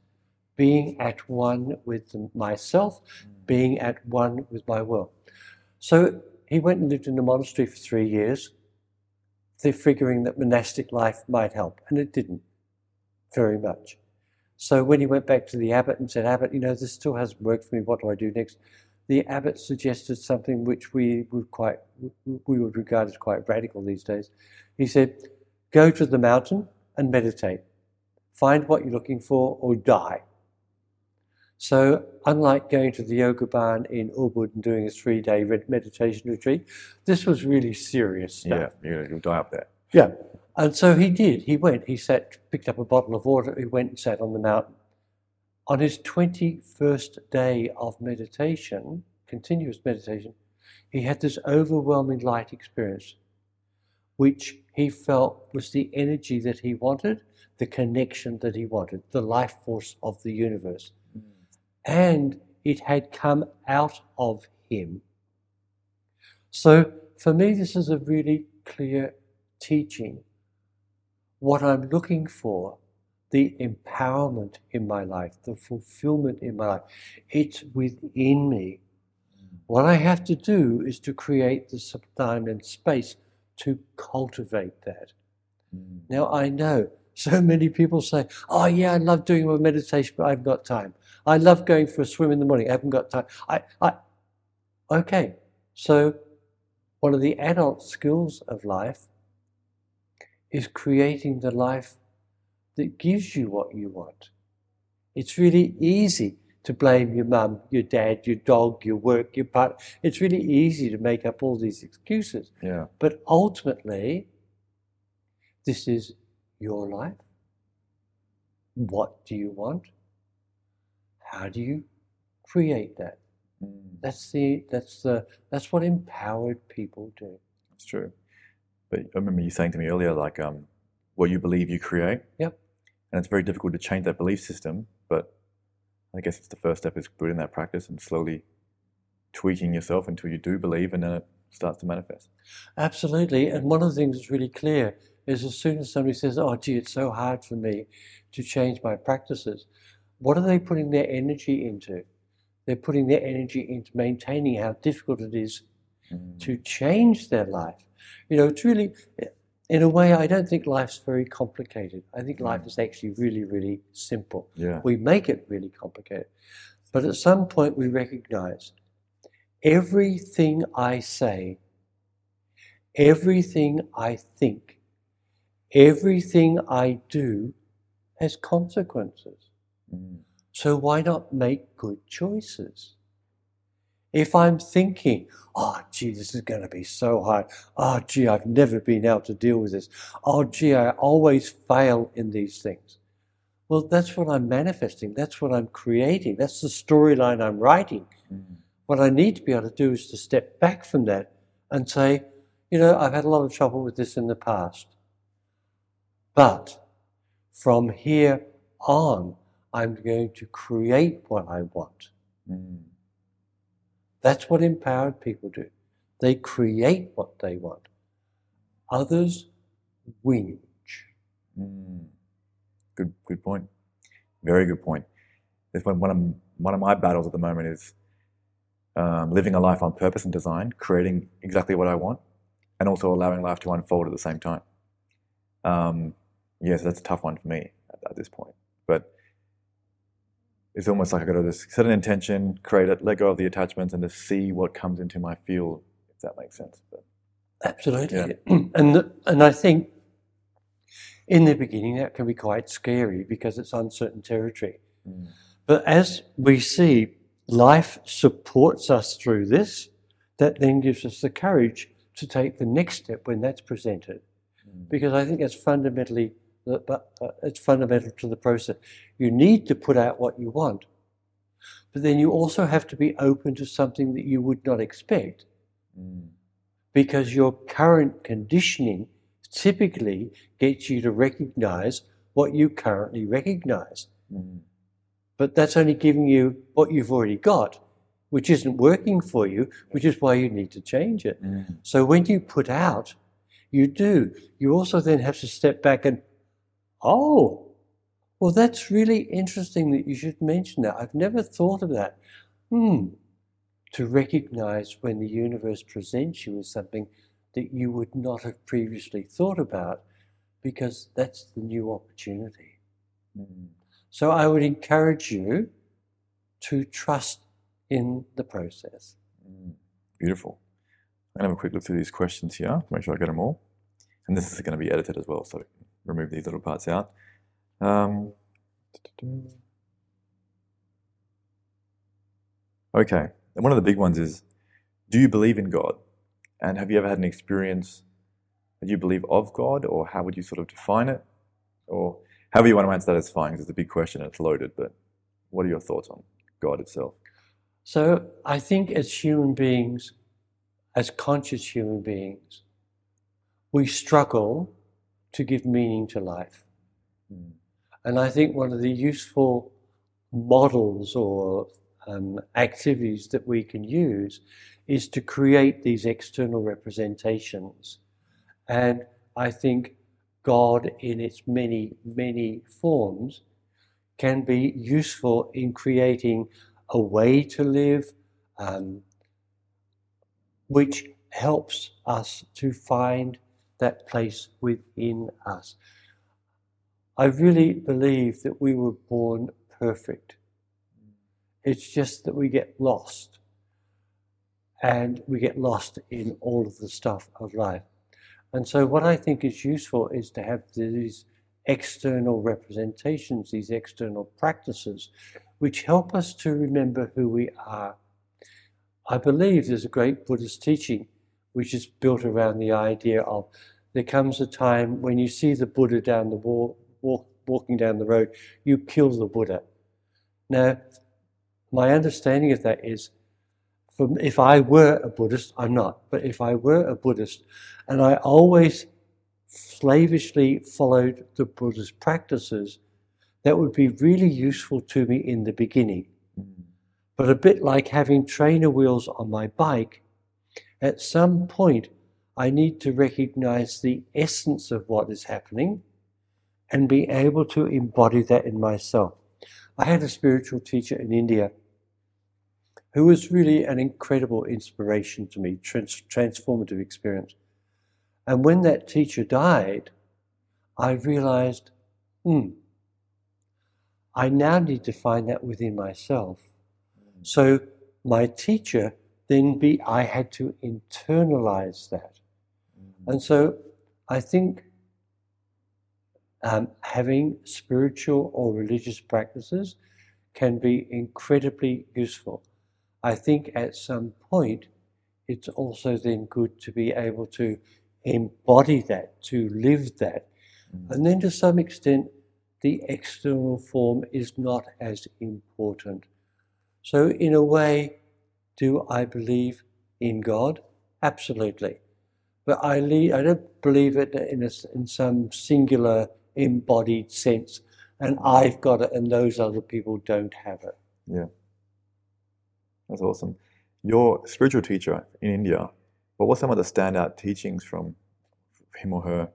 Being at one with myself, mm. being at one with my world. So he went and lived in a monastery for three years, figuring that monastic life might help, and it didn't very much. So when he went back to the abbot and said, Abbot, you know, this still hasn't worked for me, what do I do next? The abbot suggested something which we would quite we would regard as quite radical these days. He said, "Go to the mountain and meditate. Find what you're looking for, or die." So, unlike going to the yoga barn in Ubud and doing a three-day meditation retreat, this was really serious stuff. Yeah, you'll die up there. Yeah, and so he did. He went. He sat, picked up a bottle of water. He went and sat on the mountain on his 21st day of meditation, continuous meditation, he had this overwhelming light experience, which he felt was the energy that he wanted, the connection that he wanted, the life force of the universe. Mm. And it had come out of him. So for me, this is a really clear teaching. What I'm looking for the empowerment in my life, the fulfillment in my life. It's within me. What I have to do is to create the time and space to cultivate that. Mm. Now, I know so many people say, Oh, yeah, I love doing my meditation, but I haven't got time. I love going for a swim in the morning, I haven't got time. I, I, okay, so one of the adult skills of life is creating the life that gives you what you want. It's really easy to blame your mum, your dad, your dog, your work, your partner. It's really easy to make up all these excuses. Yeah. But ultimately, this is your life. What do you want? How do you create that? Mm. That's the that's the that's what empowered people do. That's true. But I remember you saying to me earlier, like, um, what you believe you create. Yep. And it's very difficult to change that belief system, but I guess it's the first step is putting that practice and slowly tweaking yourself until you do believe, and then it starts to manifest. Absolutely. And one of the things that's really clear is as soon as somebody says, "Oh, gee, it's so hard for me to change my practices," what are they putting their energy into? They're putting their energy into maintaining how difficult it is Mm. to change their life. You know, it's really, in a way, I don't think life's very complicated. I think life is actually really, really simple. Yeah. We make it really complicated. But at some point, we recognize everything I say, everything I think, everything I do has consequences. Mm. So why not make good choices? If I'm thinking, oh, gee, this is going to be so hard. Oh, gee, I've never been able to deal with this. Oh, gee, I always fail in these things. Well, that's what I'm manifesting. That's what I'm creating. That's the storyline I'm writing. Mm. What I need to be able to do is to step back from that and say, you know, I've had a lot of trouble with this in the past. But from here on, I'm going to create what I want. Mm. That's what empowered people do. They create what they want. Others whinge. Mm. Good, good point. Very good point. One, one, of, one of my battles at the moment is um, living a life on purpose and design, creating exactly what I want, and also allowing life to unfold at the same time. Um, yes, that's a tough one for me at, at this point. But it's almost like I've got to just set an intention, create it, let go of the attachments, and just see what comes into my field, if that makes sense. But Absolutely. And, and I think in the beginning that can be quite scary because it's uncertain territory. mm, But as we see, life supports us through this, that then gives us the courage to take the next step when that's presented. mm, Because I think it's fundamentally, but it's fundamental to the process. You need to put out what you want, but then you also have to be open to something that you would not expect mm, because your current conditioning typically gets you to recognize what you currently recognize. mm, But that's only giving you what you've already got, which isn't working for you, which is why you need to change it. mm, So when you put out, you do. You also then have to step back and, oh, well, that's really interesting that you should mention that. I've never thought of that. Hmm. To recognize when the universe presents you with something that you would not have previously thought about, because that's the new opportunity. mm. So I would encourage you to trust in the process. Mm, Beautiful. I'm going to have a quick look through these questions here, to make sure I get them all. And this is going to be edited as well, so remove these little parts out. Um, okay, and one of the big ones is Do you believe in God? And have you ever had an experience that you believe of God, or how would you sort of define it? Or however you want to answer that is fine, because it's a big question and it's loaded, but what are your thoughts on God itself? So I think as human beings, as conscious human beings, we struggle to give meaning to life. Mm, And I think one of the useful models or um, activities that we can use is to create these external representations. And I think God in its many, many forms can be useful in creating a way to live, um, which helps us to find that place within us. I really believe that we were born perfect. It's just that we get lost. And we get lost in all of the stuff of life. And so, what I think is useful is to have these external representations, these external practices, which help us to remember who we are. I believe there's a great Buddhist teaching which is built around the idea of there comes a time when you see the Buddha down the walk, walk, walking down the road, you kill the Buddha. Now, my understanding of that is from if I were a Buddhist, I'm not, but if I were a Buddhist and I always slavishly followed the Buddha's practices, that would be really useful to me in the beginning. Mm. But a bit like having trainer wheels on my bike, at some point I need to recognize the essence of what is happening and be able to embody that in myself. I had a spiritual teacher in India who was really an incredible inspiration to me, trans- transformative experience. And when that teacher died, I realized, hmm, I now need to find that within myself. So my teacher then be I had to internalize that. And so I think um, having spiritual or religious practices can be incredibly useful. I think at some point it's also then good to be able to embody that, to live that. Mm. And then to some extent, the external form is not as important. So, in a way, do I believe in God? Absolutely. But I, le- I don't believe it in, a, in some singular embodied sense, and I've got it, and those other people don't have it. Yeah. That's awesome. Your spiritual teacher in India, what were some of the standout teachings from him or her?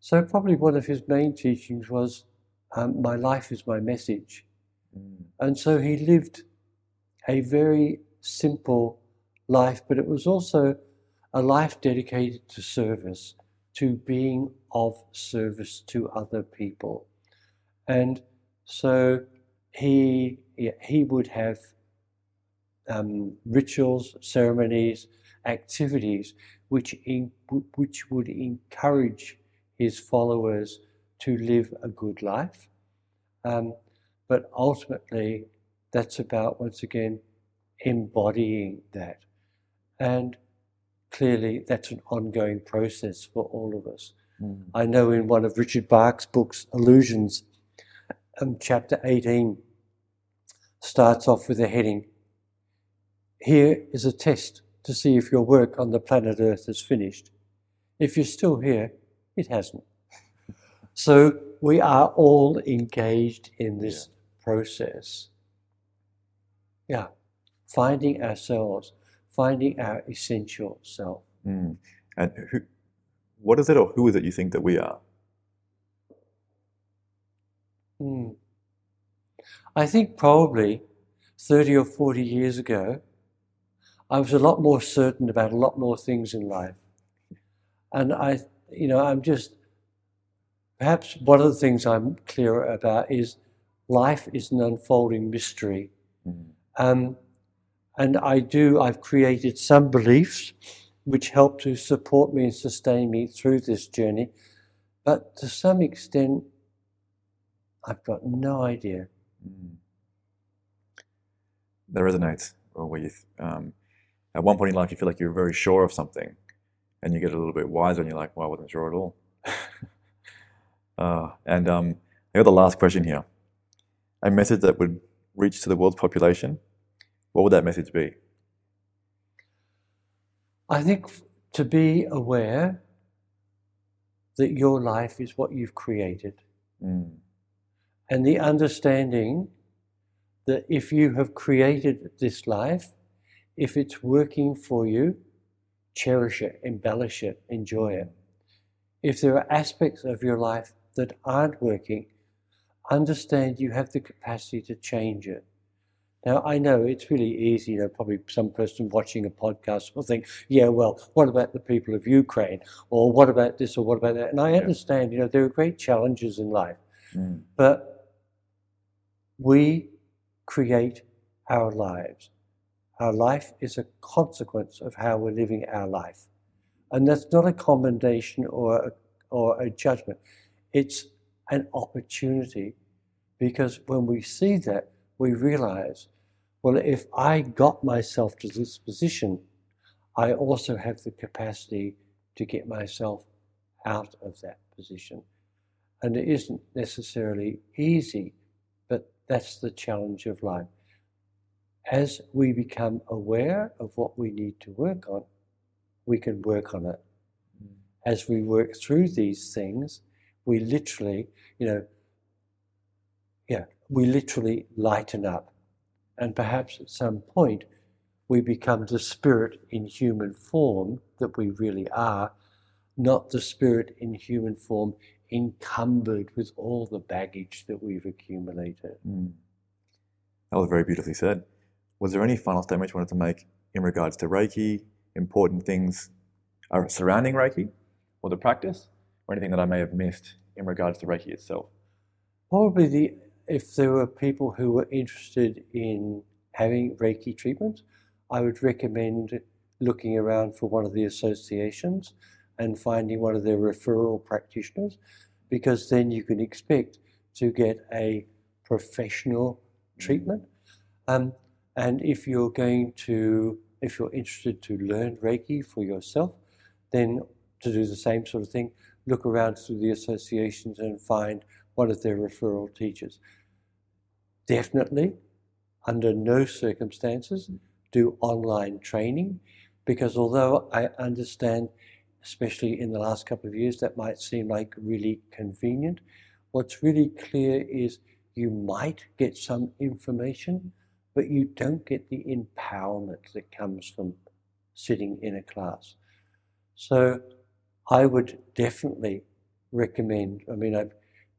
So, probably one of his main teachings was um, My life is my message. Mm. And so he lived a very simple life, but it was also a life dedicated to service, to being of service to other people. And so he, he would have um, rituals, ceremonies, activities which, in, which would encourage his followers to live a good life. Um, but ultimately, that's about, once again, embodying that. And clearly, that's an ongoing process for all of us. Mm. I know in one of Richard Bach's books, Illusions, um, chapter 18 starts off with a heading Here is a test to see if your work on the planet Earth is finished. If you're still here, it hasn't. So we are all engaged in this yeah. process. Yeah finding ourselves, finding our essential self. Mm. And who, what is it or who is it you think that we are? Mm. I think probably 30 or 40 years ago, I was a lot more certain about a lot more things in life. And I, you know, I'm just, perhaps one of the things I'm clearer about is life is an unfolding mystery. Mm. Um, and I do, I've created some beliefs which help to support me and sustain me through this journey. But to some extent, I've got no idea. Mm. That resonates with, um, at one point in life, you feel like you're very sure of something, and you get a little bit wiser, and you're like, well, I wasn't sure at all. uh, and um, I got the last question here. A message that would reach to the world's population what would that message be? I think to be aware that your life is what you've created. Mm. And the understanding that if you have created this life, if it's working for you, cherish it, embellish it, enjoy it. if there are aspects of your life that aren't working, understand you have the capacity to change it. Now, I know it's really easy, you know, probably some person watching a podcast will think, yeah, well, what about the people of Ukraine? Or what about this or what about that? And I understand, you know, there are great challenges in life. Mm. But we create our lives. Our life is a consequence of how we're living our life. And that's not a commendation or a, or a judgment. It's an opportunity because when we see that, we realize, well, if I got myself to this position, I also have the capacity to get myself out of that position. And it isn't necessarily easy, but that's the challenge of life. As we become aware of what we need to work on, we can work on it. Hmm. As we work through these things, we literally, you know, yeah, we literally lighten up. And perhaps at some point, we become the spirit in human form that we really are, not the spirit in human form encumbered with all the baggage that we've accumulated. Mm. That was very beautifully said. Was there any final statement you wanted to make in regards to Reiki, important things uh, surrounding Reiki, or the practice, or anything that I may have missed in regards to Reiki itself? Probably the if there were people who were interested in having Reiki treatment, I would recommend looking around for one of the associations and finding one of their referral practitioners because then you can expect to get a professional treatment. Um, and if you're going to, if you're interested to learn Reiki for yourself, then to do the same sort of thing, look around through the associations and find one of their referral teachers. Definitely, under no circumstances, do online training because although I understand especially in the last couple of years, that might seem like really convenient. What's really clear is you might get some information, but you don't get the empowerment that comes from sitting in a class. So I would definitely recommend, I mean, I've,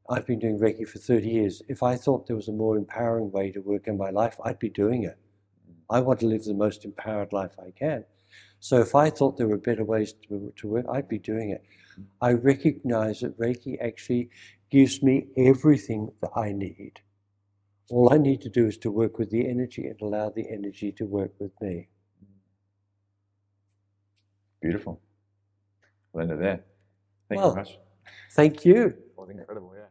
I've been doing Reiki for 30 years. If I thought there was a more empowering way to work in my life, I'd be doing it. Mm. I want to live the most empowered life I can. So if I thought there were better ways to, to work, I'd be doing it. Mm. I recognize that Reiki actually gives me everything that I need. All I need to do is to work with the energy and allow the energy to work with me. Mm. Beautiful. We'll end it there. Thank Well, you very much. Thank you. Was incredible, yeah.